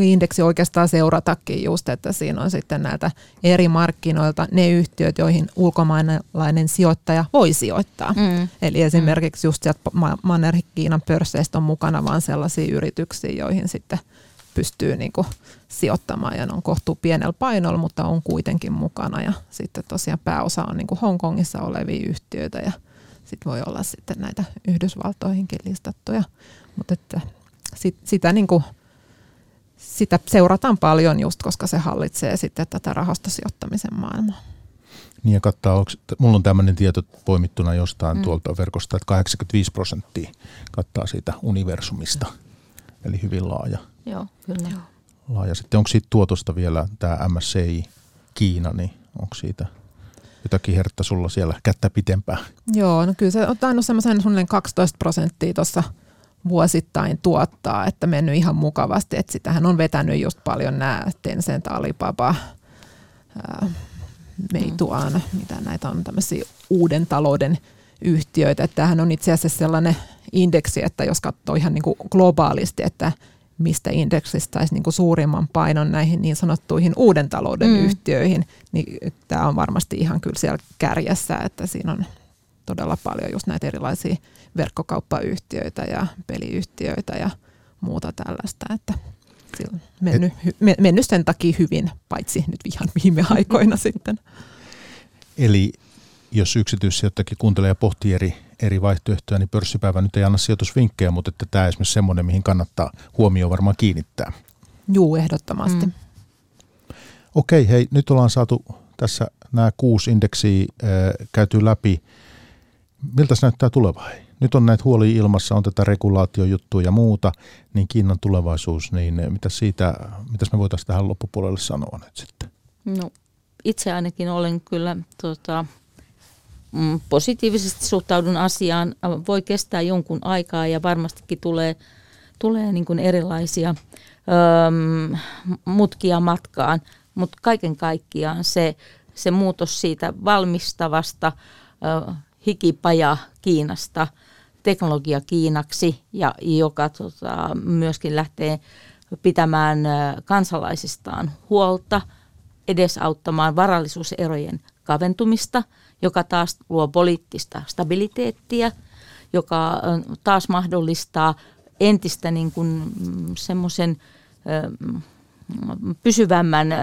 indeksi oikeastaan seuratakin just, että siinä on sitten näiltä eri markkinoilta ne yhtiöt, joihin ulkomaalainen sijoittaja voi sijoittaa. Mm. Eli esimerkiksi just sieltä Ma- Manner-Kiinan pörsseistä on mukana vain sellaisia yrityksiä, joihin sitten pystyy niinku sijoittamaan ja ne on kohtuu pienellä painolla, mutta on kuitenkin mukana ja sitten tosiaan pääosa on niinku Hongkongissa olevia yhtiöitä ja sitten voi olla sitten näitä Yhdysvaltoihinkin listattuja, mutta että sit, sitä, niinku, sitä seurataan paljon just, koska se hallitsee sitten tätä rahastosijoittamisen maailmaa. Niin ja kattaa, onks, t- mulla on tämmöinen tieto poimittuna jostain Mm. mm. tuolta verkosta, että 85 prosenttia kattaa siitä universumista, eli hyvin laaja. Joo, kyllä. laaja. Sitten onko siitä tuotosta vielä tämä MSCI Kiina, niin onko siitä jotakin herttä sulla siellä kättä pitempää? Joo, no kyllä se on tainnut semmoisen suunnilleen 12 prosenttia tuossa vuosittain tuottaa, että mennyt ihan mukavasti. Että sitähän on vetänyt just paljon nämä Tencent, Alibaba, ää, Meituan, mm. mitä näitä on tämmöisiä uuden talouden yhtiöitä. Että tämähän on itse asiassa sellainen indeksi, että jos katsoo ihan niin kuin globaalisti, että mistä indeksistä saisi niin kuin suurimman painon näihin niin sanottuihin uuden talouden Mm. mm. yhtiöihin, niin tämä on varmasti ihan kyllä siellä kärjessä, että siinä on todella paljon just näitä erilaisia verkkokauppayhtiöitä ja peliyhtiöitä ja muuta tällaista, että sillä on mennyt, hy, me- mennyt sen takia hyvin, paitsi nyt ihan viime aikoina sitten. Eli jos yksityissijoittajakin kuuntelee ja pohtii eri, eri vaihtoehtoja, niin pörssipäivä nyt ei anna sijoitusvinkkejä, mutta että tämä on esimerkiksi semmoinen, mihin kannattaa huomioon varmaan kiinnittää. Juu, ehdottomasti. Mm. Okei, hei, nyt ollaan saatu tässä nämä kuusi indeksiä äh, käyty läpi. Miltä se näyttää tuleva? Nyt on näitä huolia ilmassa, on tätä regulaatiojuttua ja muuta, niin Kiinan tulevaisuus, niin mitä siitä, mitäs me voitaisiin tähän loppupuolelle sanoa nyt sitten? No, itse ainakin olen kyllä tota, mm, positiivisesti suhtaudun asiaan. Voi kestää jonkun aikaa ja varmastikin tulee, tulee niin kuin erilaisia öm, mutkia matkaan, mutta kaiken kaikkiaan se, se muutos siitä valmistavasta ö, hikipaja Kiinasta teknologia Kiinaksi, ja joka tota, myöskin lähtee pitämään kansalaisistaan huolta, edesauttamaan varallisuuserojen kaventumista, joka taas luo poliittista stabiliteettia, joka taas mahdollistaa entistä niin kuin mm, semmoisen pysyvämmän ö,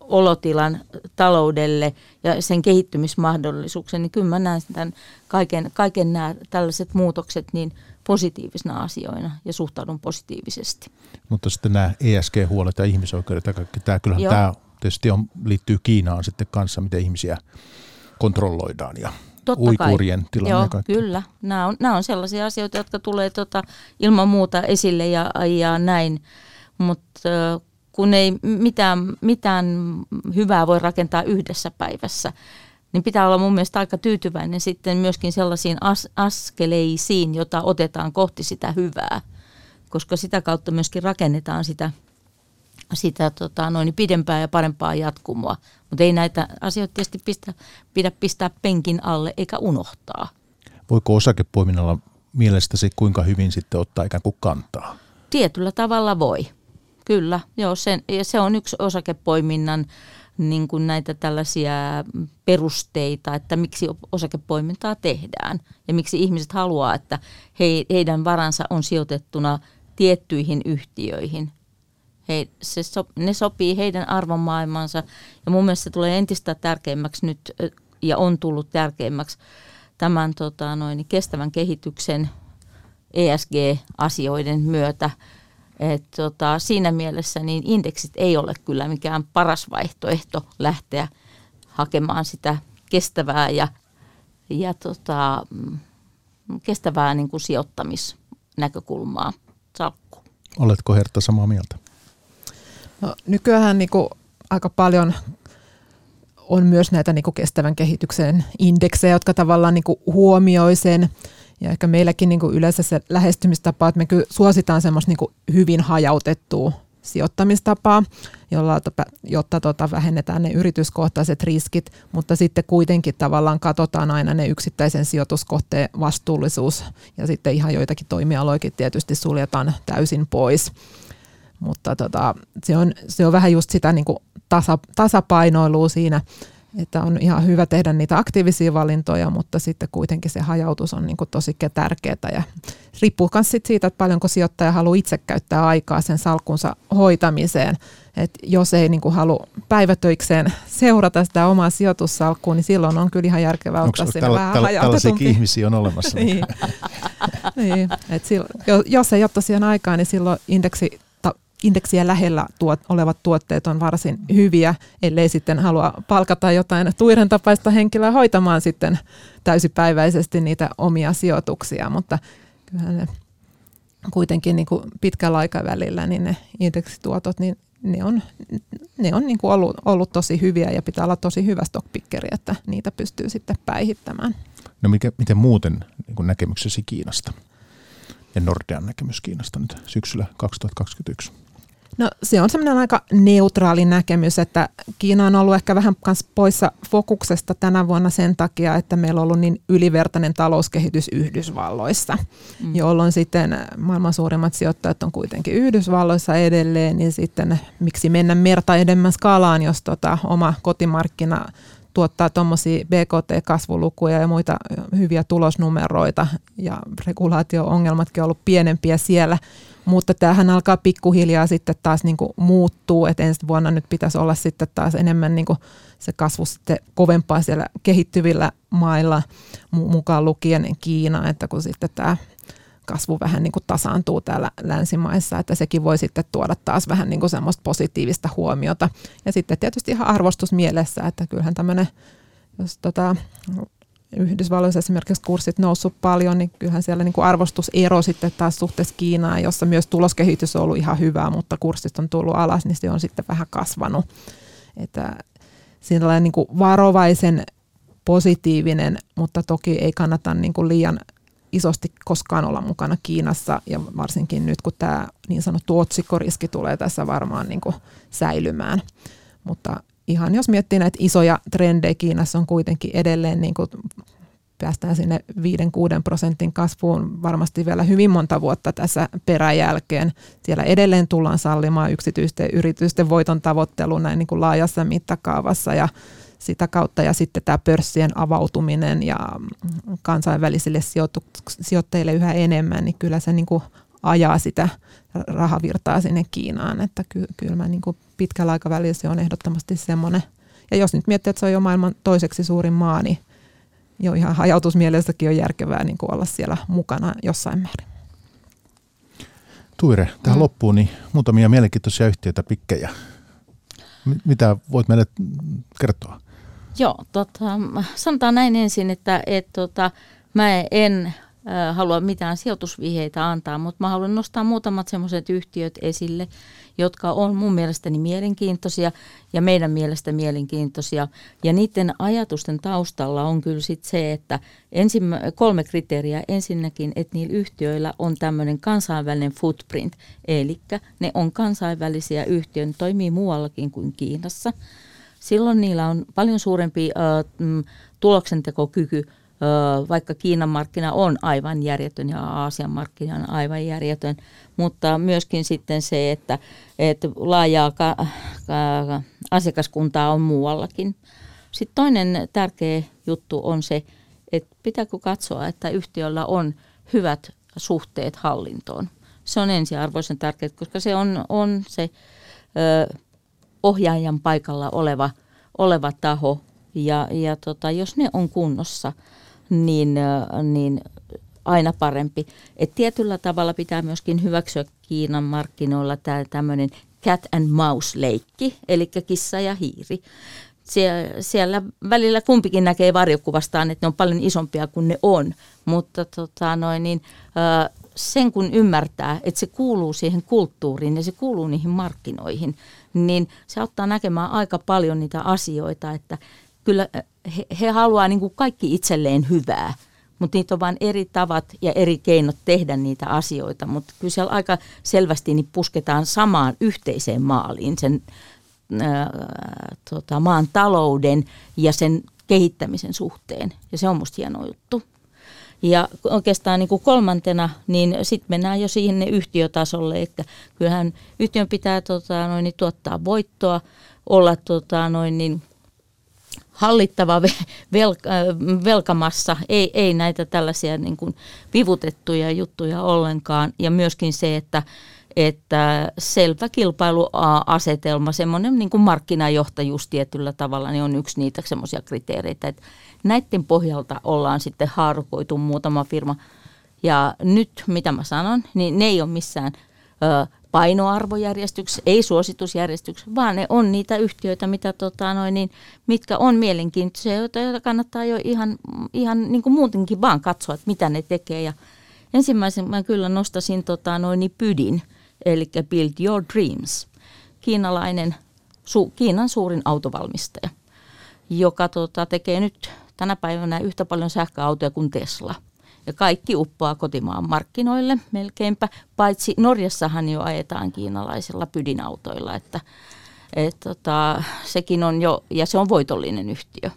olotilan taloudelle ja sen kehittymismahdollisuuksen, niin kyllä mä näen tämän kaiken, kaiken nämä tällaiset muutokset niin positiivisina asioina ja suhtaudun positiivisesti. Mutta sitten nämä ESG-huolet ja ihmisoikeudet ja kaikki tämä, kyllähän Joo. tämä tietysti on, liittyy Kiinaan sitten kanssa, miten ihmisiä kontrolloidaan ja Totta kai. tilanne Joo, kaikki. kyllä. Nämä on, nämä on sellaisia asioita, jotka tulee tota, ilman muuta esille ja, ja näin, mutta kun ei mitään, mitään hyvää voi rakentaa yhdessä päivässä, niin pitää olla mun mielestä aika tyytyväinen sitten myöskin sellaisiin as, askeleisiin, jota otetaan kohti sitä hyvää. koska sitä kautta myöskin rakennetaan sitä, sitä tota, noin pidempää ja parempaa jatkumoa. Mutta ei näitä asioita tietysti pistä, pidä pistää penkin alle eikä unohtaa. Voiko osakepoiminnalla mielestäsi kuinka hyvin sitten ottaa ikään kuin kantaa? Tietyllä tavalla voi. Kyllä, joo, sen, ja se on yksi osakepoiminnan niin kuin näitä tällaisia perusteita, että miksi osakepoimintaa tehdään ja miksi ihmiset haluaa, että he, heidän varansa on sijoitettuna tiettyihin yhtiöihin. He, se so, ne sopii heidän arvomaailmansa ja mun mielestä se tulee entistä tärkeämmäksi nyt ja on tullut tärkeämmäksi tämän tota, noin, kestävän kehityksen ESG-asioiden myötä – et tota, siinä mielessä niin indeksit ei ole kyllä mikään paras vaihtoehto lähteä hakemaan sitä kestävää ja, ja tota, mm, kestävää niin kuin sijoittamisnäkökulmaa salkku. Oletko Hertta samaa mieltä? No, nykyään niin kuin aika paljon on myös näitä niin kuin kestävän kehityksen indeksejä, jotka tavallaan niin kuin huomioi sen ja ehkä meilläkin niin kuin yleensä se lähestymistapa, että me kyllä suositaan semmoista niin hyvin hajautettua sijoittamistapaa, jolla, jotta tota, vähennetään ne yrityskohtaiset riskit, mutta sitten kuitenkin tavallaan katsotaan aina ne yksittäisen sijoituskohteen vastuullisuus ja sitten ihan joitakin toimialoikin tietysti suljetaan täysin pois. Mutta tota, se, on, se on vähän just sitä niin kuin tasa, tasapainoilua siinä, että on ihan hyvä tehdä niitä aktiivisia valintoja, mutta sitten kuitenkin se hajautus on niin tosi tärkeää ja riippuu myös siitä, että paljonko sijoittaja haluaa itse käyttää aikaa sen salkunsa hoitamiseen. Et jos ei niin halua päivätöikseen seurata sitä omaa sijoitussalkkua, niin silloin on kyllä ihan järkevää ottaa sinne vähän Tällaisiakin ihmisiä on olemassa. niin. niin. Et silloin, jos ei ole tosiaan aikaa, niin silloin indeksi indeksiä lähellä tuot, olevat tuotteet on varsin hyviä, ellei sitten halua palkata jotain tuiren tapaista henkilöä hoitamaan sitten täysipäiväisesti niitä omia sijoituksia, mutta kyllähän ne kuitenkin niin kuin pitkällä aikavälillä niin ne indeksituotot, niin ne on, ne on niin kuin ollut, ollut tosi hyviä ja pitää olla tosi hyvä stockpickeri, että niitä pystyy sitten päihittämään. No mikä, miten muuten niin kuin näkemyksesi Kiinasta ja Nordean näkemys Kiinasta nyt syksyllä 2021? No se on semmoinen aika neutraali näkemys, että Kiina on ollut ehkä vähän kans poissa fokuksesta tänä vuonna sen takia, että meillä on ollut niin ylivertainen talouskehitys Yhdysvalloissa, mm. jolloin sitten maailman suurimmat sijoittajat on kuitenkin Yhdysvalloissa edelleen, niin sitten miksi mennä merta edemmän skaalaan, jos tota oma kotimarkkina tuottaa tuommoisia BKT-kasvulukuja ja muita hyviä tulosnumeroita ja regulaatio-ongelmatkin on ollut pienempiä siellä, mutta tämähän alkaa pikkuhiljaa sitten taas niin kuin muuttuu, että ensi vuonna nyt pitäisi olla sitten taas enemmän niin kuin se kasvu sitten kovempaa siellä kehittyvillä mailla, mukaan lukien Kiina, että kun sitten tämä kasvu vähän niin kuin tasaantuu täällä länsimaissa, että sekin voi sitten tuoda taas vähän niin kuin semmoista positiivista huomiota. Ja sitten tietysti ihan arvostus mielessä, että kyllähän tämmöinen, jos tota, Yhdysvalloissa esimerkiksi kurssit noussut paljon, niin kyllähän siellä niin kuin arvostusero sitten taas suhteessa Kiinaan, jossa myös tuloskehitys on ollut ihan hyvää, mutta kurssit on tullut alas, niin se on sitten vähän kasvanut. Että siinä niin kuin varovaisen positiivinen, mutta toki ei kannata niin kuin liian isosti koskaan olla mukana Kiinassa ja varsinkin nyt kun tämä niin sanottu otsikkoriski tulee tässä varmaan niin kuin säilymään. Mutta ihan jos miettii näitä isoja trendejä Kiinassa on kuitenkin edelleen niin kuin päästään sinne 5-6 prosentin kasvuun varmasti vielä hyvin monta vuotta tässä peräjälkeen. Siellä edelleen tullaan sallimaan yksityisten yritysten voiton tavoittelu näin niin kuin laajassa mittakaavassa ja sitä kautta ja sitten tämä pörssien avautuminen ja kansainvälisille sijoittajille yhä enemmän, niin kyllä se niin kuin ajaa sitä rahavirtaa sinne Kiinaan, että ky- kyllä mä niin kuin pitkällä aikavälillä se on ehdottomasti semmoinen. Ja jos nyt miettii, että se on jo maailman toiseksi suurin maa, niin jo ihan hajautusmielessäkin on järkevää niin kuin olla siellä mukana jossain määrin. Tuire, tähän mm. loppuun niin muutamia mielenkiintoisia yhtiöitä, pikkejä. Mitä voit meille kertoa? Joo, tota, sanotaan näin ensin, että et, tota, mä en halua mitään sijoitusvihjeitä antaa, mutta mä haluan nostaa muutamat semmoiset yhtiöt esille, jotka on mun mielestäni mielenkiintoisia ja meidän mielestä mielenkiintoisia. Ja niiden ajatusten taustalla on kyllä sit se, että ensimmä, kolme kriteeriä. Ensinnäkin, että niillä yhtiöillä on tämmöinen kansainvälinen footprint, eli ne on kansainvälisiä yhtiöitä, ne toimii muuallakin kuin Kiinassa. Silloin niillä on paljon suurempi äh, tuloksentekokyky vaikka Kiinan markkina on aivan järjetön ja Aasian markkina on aivan järjetön, mutta myöskin sitten se, että, että laajaa ka, ka, asiakaskuntaa on muuallakin. Sitten toinen tärkeä juttu on se, että pitääkö katsoa, että yhtiöllä on hyvät suhteet hallintoon. Se on ensiarvoisen tärkeää, koska se on, on se ö, ohjaajan paikalla oleva, oleva taho. Ja, ja tota, jos ne on kunnossa, niin, niin aina parempi. Et tietyllä tavalla pitää myöskin hyväksyä Kiinan markkinoilla tämmöinen cat and mouse-leikki, eli kissa ja hiiri. Sie- siellä välillä kumpikin näkee varjokuvastaan, että ne on paljon isompia kuin ne on, mutta tota, noin, niin, sen kun ymmärtää, että se kuuluu siihen kulttuuriin ja se kuuluu niihin markkinoihin, niin se auttaa näkemään aika paljon niitä asioita, että kyllä he, he haluaa niin kuin kaikki itselleen hyvää, mutta niitä on vain eri tavat ja eri keinot tehdä niitä asioita, mutta kyllä siellä aika selvästi niin pusketaan samaan yhteiseen maaliin sen ää, tota, maan talouden ja sen kehittämisen suhteen. Ja se on musta hieno juttu. Ja oikeastaan niin kuin kolmantena, niin sitten mennään jo siihen yhtiötasolle, että kyllähän yhtiön pitää tota, noin, niin tuottaa voittoa, olla tota, noin, niin, hallittava velka, velkamassa, ei, ei näitä tällaisia niin kuin vivutettuja juttuja ollenkaan. Ja myöskin se, että, että selvä kilpailuasetelma, semmoinen niin kuin markkinajohtajuus tietyllä tavalla, niin on yksi niitä semmoisia kriteereitä, että näiden pohjalta ollaan sitten haarukoitu muutama firma. Ja nyt, mitä mä sanon, niin ne ei ole missään painoarvojärjestyksessä, ei suositusjärjestyksessä, vaan ne on niitä yhtiöitä, mitä, tota, noin, niin, mitkä on mielenkiintoisia, joita, joita kannattaa jo ihan, ihan niin kuin muutenkin vaan katsoa, että mitä ne tekee. Ja ensimmäisen mä kyllä nostasin tota, noin, niin Pydin, eli Build Your Dreams, kiinalainen, su, Kiinan suurin autovalmistaja, joka tota, tekee nyt tänä päivänä yhtä paljon sähköautoja kuin Tesla – ja kaikki uppoaa kotimaan markkinoille melkeinpä, paitsi Norjassahan jo ajetaan kiinalaisilla pydinautoilla, että et, tota, sekin on jo, ja se on voitollinen yhtiö.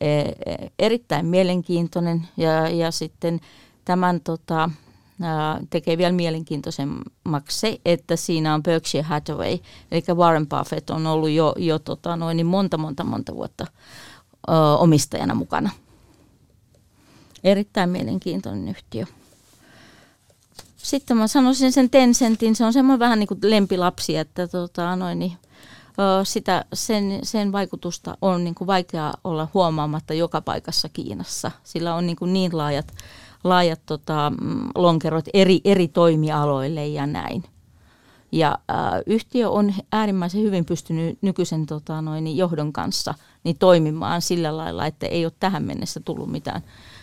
E, e erittäin mielenkiintoinen ja, ja sitten tämän tota, tekee vielä mielenkiintoisemmaksi se, että siinä on Berkshire Hathaway, eli Warren Buffett on ollut jo, jo tota, noin niin monta, monta, monta vuotta ö, omistajana mukana. Erittäin mielenkiintoinen yhtiö. Sitten mä sanoisin sen Tencentin, se on semmoinen vähän niin kuin lempilapsi, että tota, noin, niin, sitä, sen, sen vaikutusta on niin kuin vaikea olla huomaamatta joka paikassa Kiinassa. Sillä on niin, kuin niin laajat, laajat tota, mm, lonkerot eri, eri toimialoille ja näin. Ja äh, yhtiö on äärimmäisen hyvin pystynyt nykyisen tota, noin, johdon kanssa niin toimimaan sillä lailla, että ei ole tähän mennessä tullut mitään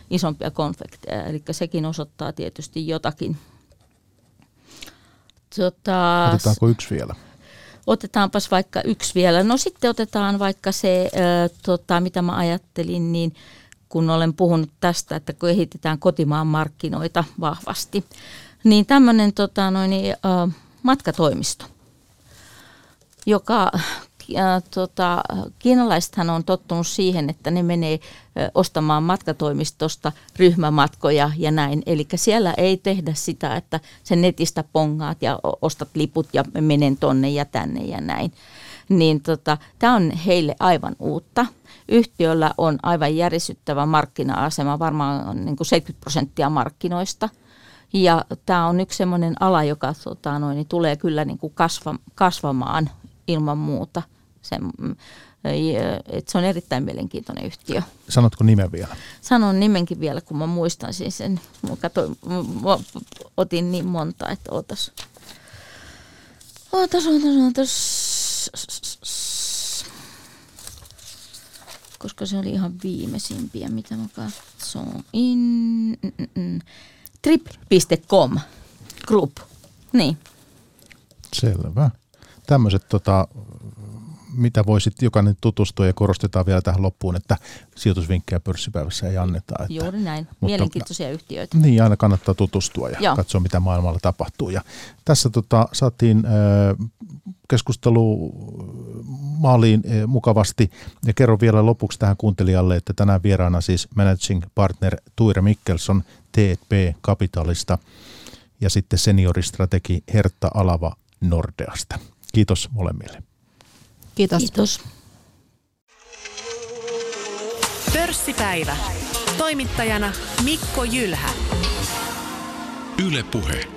isompia konflikteja. Eli sekin osoittaa tietysti jotakin. Tota, Otetaanko yksi vielä? Otetaanpas vaikka yksi vielä. No sitten otetaan vaikka se, äh, tota, mitä mä ajattelin, niin kun olen puhunut tästä, että kehitetään kotimaan markkinoita vahvasti, niin tämmöinen tota, noin, äh, matkatoimisto, joka tota, kiinalaisethan on tottunut siihen, että ne menee ostamaan matkatoimistosta ryhmämatkoja ja näin. Eli siellä ei tehdä sitä, että sen netistä pongaat ja ostat liput ja menen tonne ja tänne ja näin. Niin tota, tämä on heille aivan uutta. Yhtiöllä on aivan järisyttävä markkina-asema, varmaan niin kuin 70 prosenttia markkinoista. Ja tämä on yksi sellainen ala, joka tota, noin, niin tulee kyllä niin kuin kasva, kasvamaan ilman muuta – se, mm, että se on erittäin mielenkiintoinen yhtiö. Sanotko nimen vielä? Sanon nimenkin vielä, kun mä muistan siis sen. Mä, katsoin, mä otin niin monta, että ootas. Ootas, ootas, ootas. Koska se oli ihan viimeisimpiä, mitä mä katsoin. In, trip.com group. Niin. Selvä. Tämmöiset tota, mitä voisit jokainen tutustua ja korostetaan vielä tähän loppuun, että sijoitusvinkkejä pörssipäivässä ei anneta. Että, Juuri näin. Mutta, Mielenkiintoisia yhtiöitä. Niin, aina kannattaa tutustua ja Joo. katsoa, mitä maailmalla tapahtuu. Ja tässä tota, saatiin äh, keskustelu maaliin äh, mukavasti ja kerron vielä lopuksi tähän kuuntelijalle, että tänään vieraana siis managing partner Tuire Mikkelson TP Kapitalista ja sitten senioristrategi Hertta Alava Nordeasta. Kiitos molemmille. Kiitos. Kiitos. Pörssipäivä. Toimittajana Mikko Jylhä. Yle Puhe.